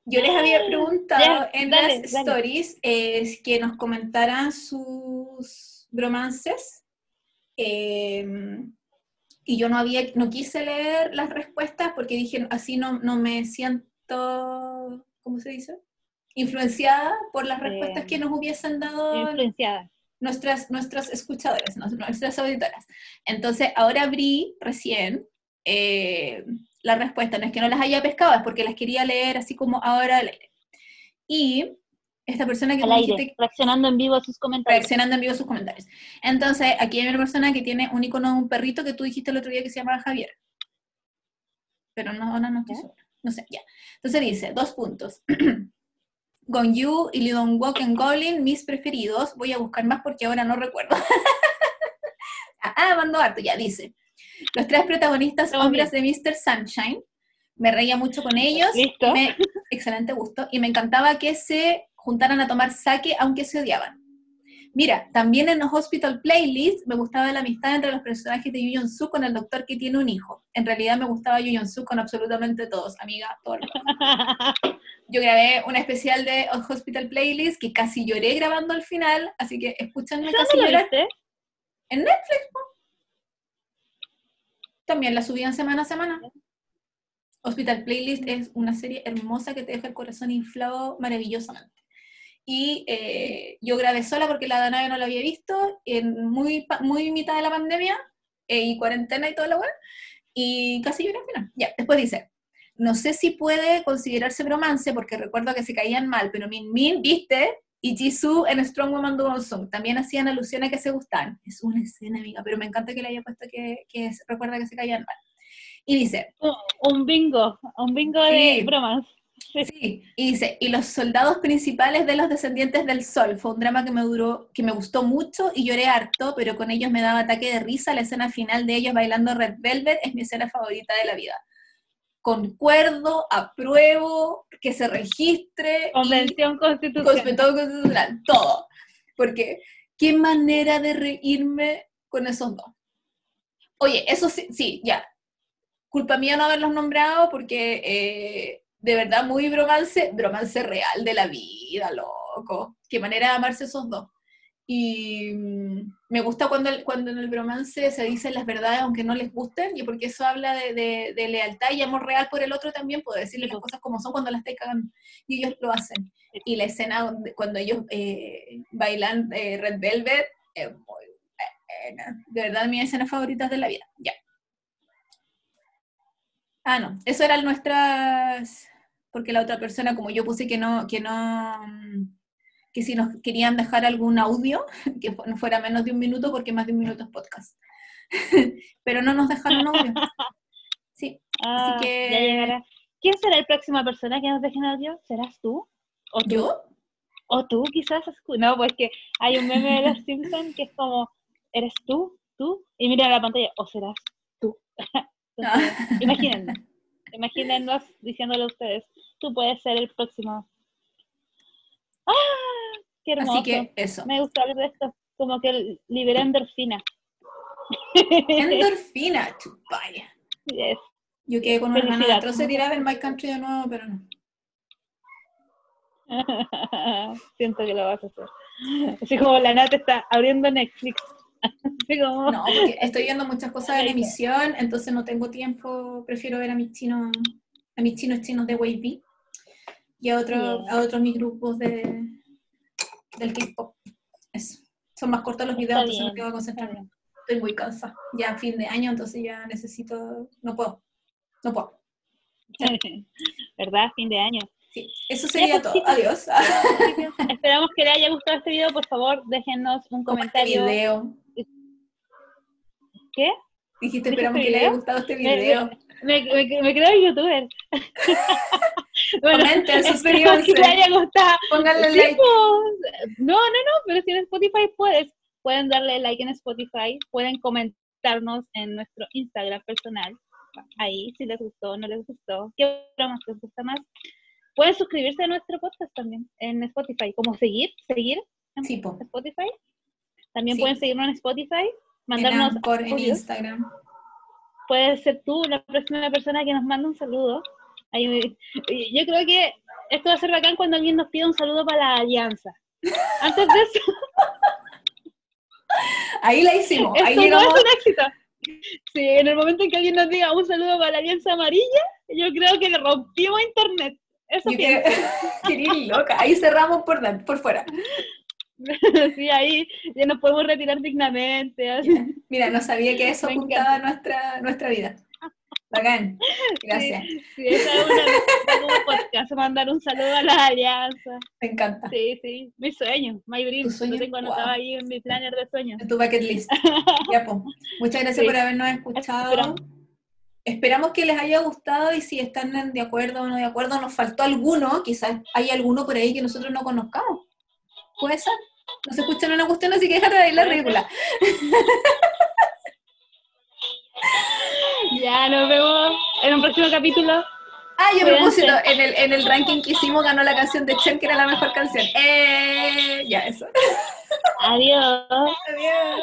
Yo les había preguntado en las stories eh, que nos comentaran sus bromances. Em, y yo no había, no quise leer las respuestas porque dije, así no, no me siento, ¿cómo se dice? Influenciada por las respuestas que em, nos hubiesen dado nuestras, nuestras escuchadoras, nuestras auditoras. Entonces, ahora abrí recién eh, la respuesta. No es que no las haya pescado, es porque las quería leer así como ahora Y esta persona que dijiste, reaccionando en vivo a sus comentarios. Reaccionando en vivo a sus comentarios. Entonces, aquí hay una persona que tiene un icono de un perrito que tú dijiste el otro día que se llama Javier. Pero no, no, no estoy segura. No sé, ya. Entonces dice, dos puntos. Gonyu y Lidon Walk and Goblin, mis preferidos. Voy a buscar más porque ahora no recuerdo. ah, mando harto, ya dice. Los tres protagonistas hombres de Mr. Sunshine. Me reía mucho con ellos. Listo. Me- excelente gusto. Y me encantaba que se juntaran a tomar sake aunque se odiaban. Mira, también en los Hospital Playlist me gustaba la amistad entre los personajes de Yu Suk con el doctor que tiene un hijo. En realidad me gustaba Yu Suk con absolutamente todos, amiga, todo. Yo grabé un especial de Hospital Playlist que casi lloré grabando al final, así que escúchenme casi ¿Dónde lo llorar en Netflix. po. También la subían semana a semana. Hospital Playlist es una serie hermosa que te deja el corazón inflado maravillosamente. Y eh, yo grabé sola porque la Danae no la había visto, en muy, muy mitad de la pandemia, eh, y cuarentena y toda la weá, y casi lloré al final. Ya, después dice, no sé si puede considerarse bromance, porque recuerdo que se caían mal, pero Min Min, viste, y Jisoo en Strong Woman Do Song también hacían alusión a que se gustaban. Es una escena, amiga, pero me encanta que le haya puesto que, que es- recuerda que se caían mal. Y dice, Un, un bingo, un bingo Sí. de bromas. Sí. Sí, y dice, y los soldados principales de los descendientes del sol, fue un drama que me duró, que me gustó mucho y lloré harto, pero con ellos me daba ataque de risa, la escena final de ellos bailando Red Velvet es mi escena favorita de la vida. Concuerdo, apruebo, que se registre, y Convención constitucional. constitucional, constitucional, todo. Porque qué manera de reírme con esos dos. Oye, eso sí, sí, ya. Culpa mía no haberlos nombrado porque eh, de verdad muy bromance, bromance real de la vida, loco. Qué manera de amarse esos dos. Y mm, me gusta cuando, cuando en el bromance se dicen las verdades aunque no les gusten, y porque eso habla de, de- de lealtad y amor real por el otro también, puedo decirle las cosas como son cuando las estáis cagando. Y ellos lo hacen. Y la escena donde- cuando ellos eh, bailan eh, Red Velvet es muy buena. De verdad, mis escenas favoritas de la vida. Ya. Ah, no. Eso eran nuestras. Porque la otra persona, como yo puse que no, que no, mm, que si nos querían dejar algún audio, que no fuera menos de un minuto, porque más de un minuto es podcast. Pero no nos dejaron audio. Sí. Ah, que- ya llegará. ¿Quién será el próxima persona que nos deje en audio? ¿Serás tú? ¿O tú? ¿Yo? ¿O tú quizás? No, pues que hay un meme de los Simpsons que es como, ¿eres tú? ¿Tú? Y mira la pantalla, ¿o serás tú? Entonces, Ah. imagínense, imagínennos diciéndole a ustedes, tú puedes ser el próximo. ¡Ah! ¡Qué hermoso! Así que eso. Me gusta hablar de esto, como que liberé endorfina. Endorfina, chupaya. Yes. Yo quedé con una ganas de Felicidad. atroz de ir a ver My Country de nuevo, pero no. Siento que lo vas a hacer. Así como la Nat está abriendo Netflix. Así como... No, porque estoy viendo muchas cosas en emisión, entonces no tengo tiempo, prefiero ver a mis chinos, a mis chinos chinos de Wavy y a, otro, Bien. a otros mis grupos de, del K-pop. Eso. Son más cortos los videos, entonces no tengo que concentrarme. Estoy muy cansada. Ya a fin de año, entonces ya necesito, no puedo, no puedo. ¿Verdad? Fin de año. Sí, eso sería pues, todo. Adiós. Esperamos que les haya gustado este video. Por favor, déjennos un este comentario. video. ¿Qué? Dijiste, ¿Dijiste esperamos que les haya gustado este Me- video. Me, me, me creo youtuber. Comenten, esperemos suscríbanse. que les haya gustado. Pónganle Sí, like. pues. No, no, no, pero si en Spotify puedes, pueden darle like en Spotify, pueden comentarnos en nuestro Instagram personal, ahí, si les gustó o no les gustó, qué bromas les gusta más. Pueden suscribirse a nuestro podcast también en Spotify, como seguir, seguir en Sí, po. Spotify. También Sí. pueden seguirnos en Spotify, mandarnos en audios. Instagram. Puedes ser tú la próxima persona que nos manda un saludo. Ahí me- yo creo que esto va a ser bacán cuando alguien nos pida un saludo para la alianza. Antes de eso, Ahí la hicimos. Ahí esto no es un éxito. Sí, en el momento en que alguien nos diga un saludo para la alianza amarilla, yo creo que le rompimos internet. Eso pienso. loca. Ahí cerramos por, por fuera. Sí, ahí ya nos podemos retirar dignamente. Mira, no sabía que eso Me juntaba nuestra, nuestra vida. Bacán. Gracias. Sí, sí, esa es una podcast, mandar un saludo a la alianza. Me encanta. Sí, sí, mi sueño, my dream. Lo tengo anotado wow. ahí en mi planner de sueños. En tu bucket list. Ya, po. Muchas gracias Sí. por habernos escuchado. Esperamos que les haya gustado y si están de acuerdo o no de acuerdo, nos faltó alguno, quizás hay alguno por ahí que nosotros no conozcamos. ¿Puede ser? No se escuchan una cuestión, así que déjate de la ridícula. ya, nos vemos en un próximo capítulo. Ah, y a propósito, en el, en el ranking que hicimos ganó la canción de Chen, que era la mejor canción. Eh, ya, eso. Adiós. Adiós.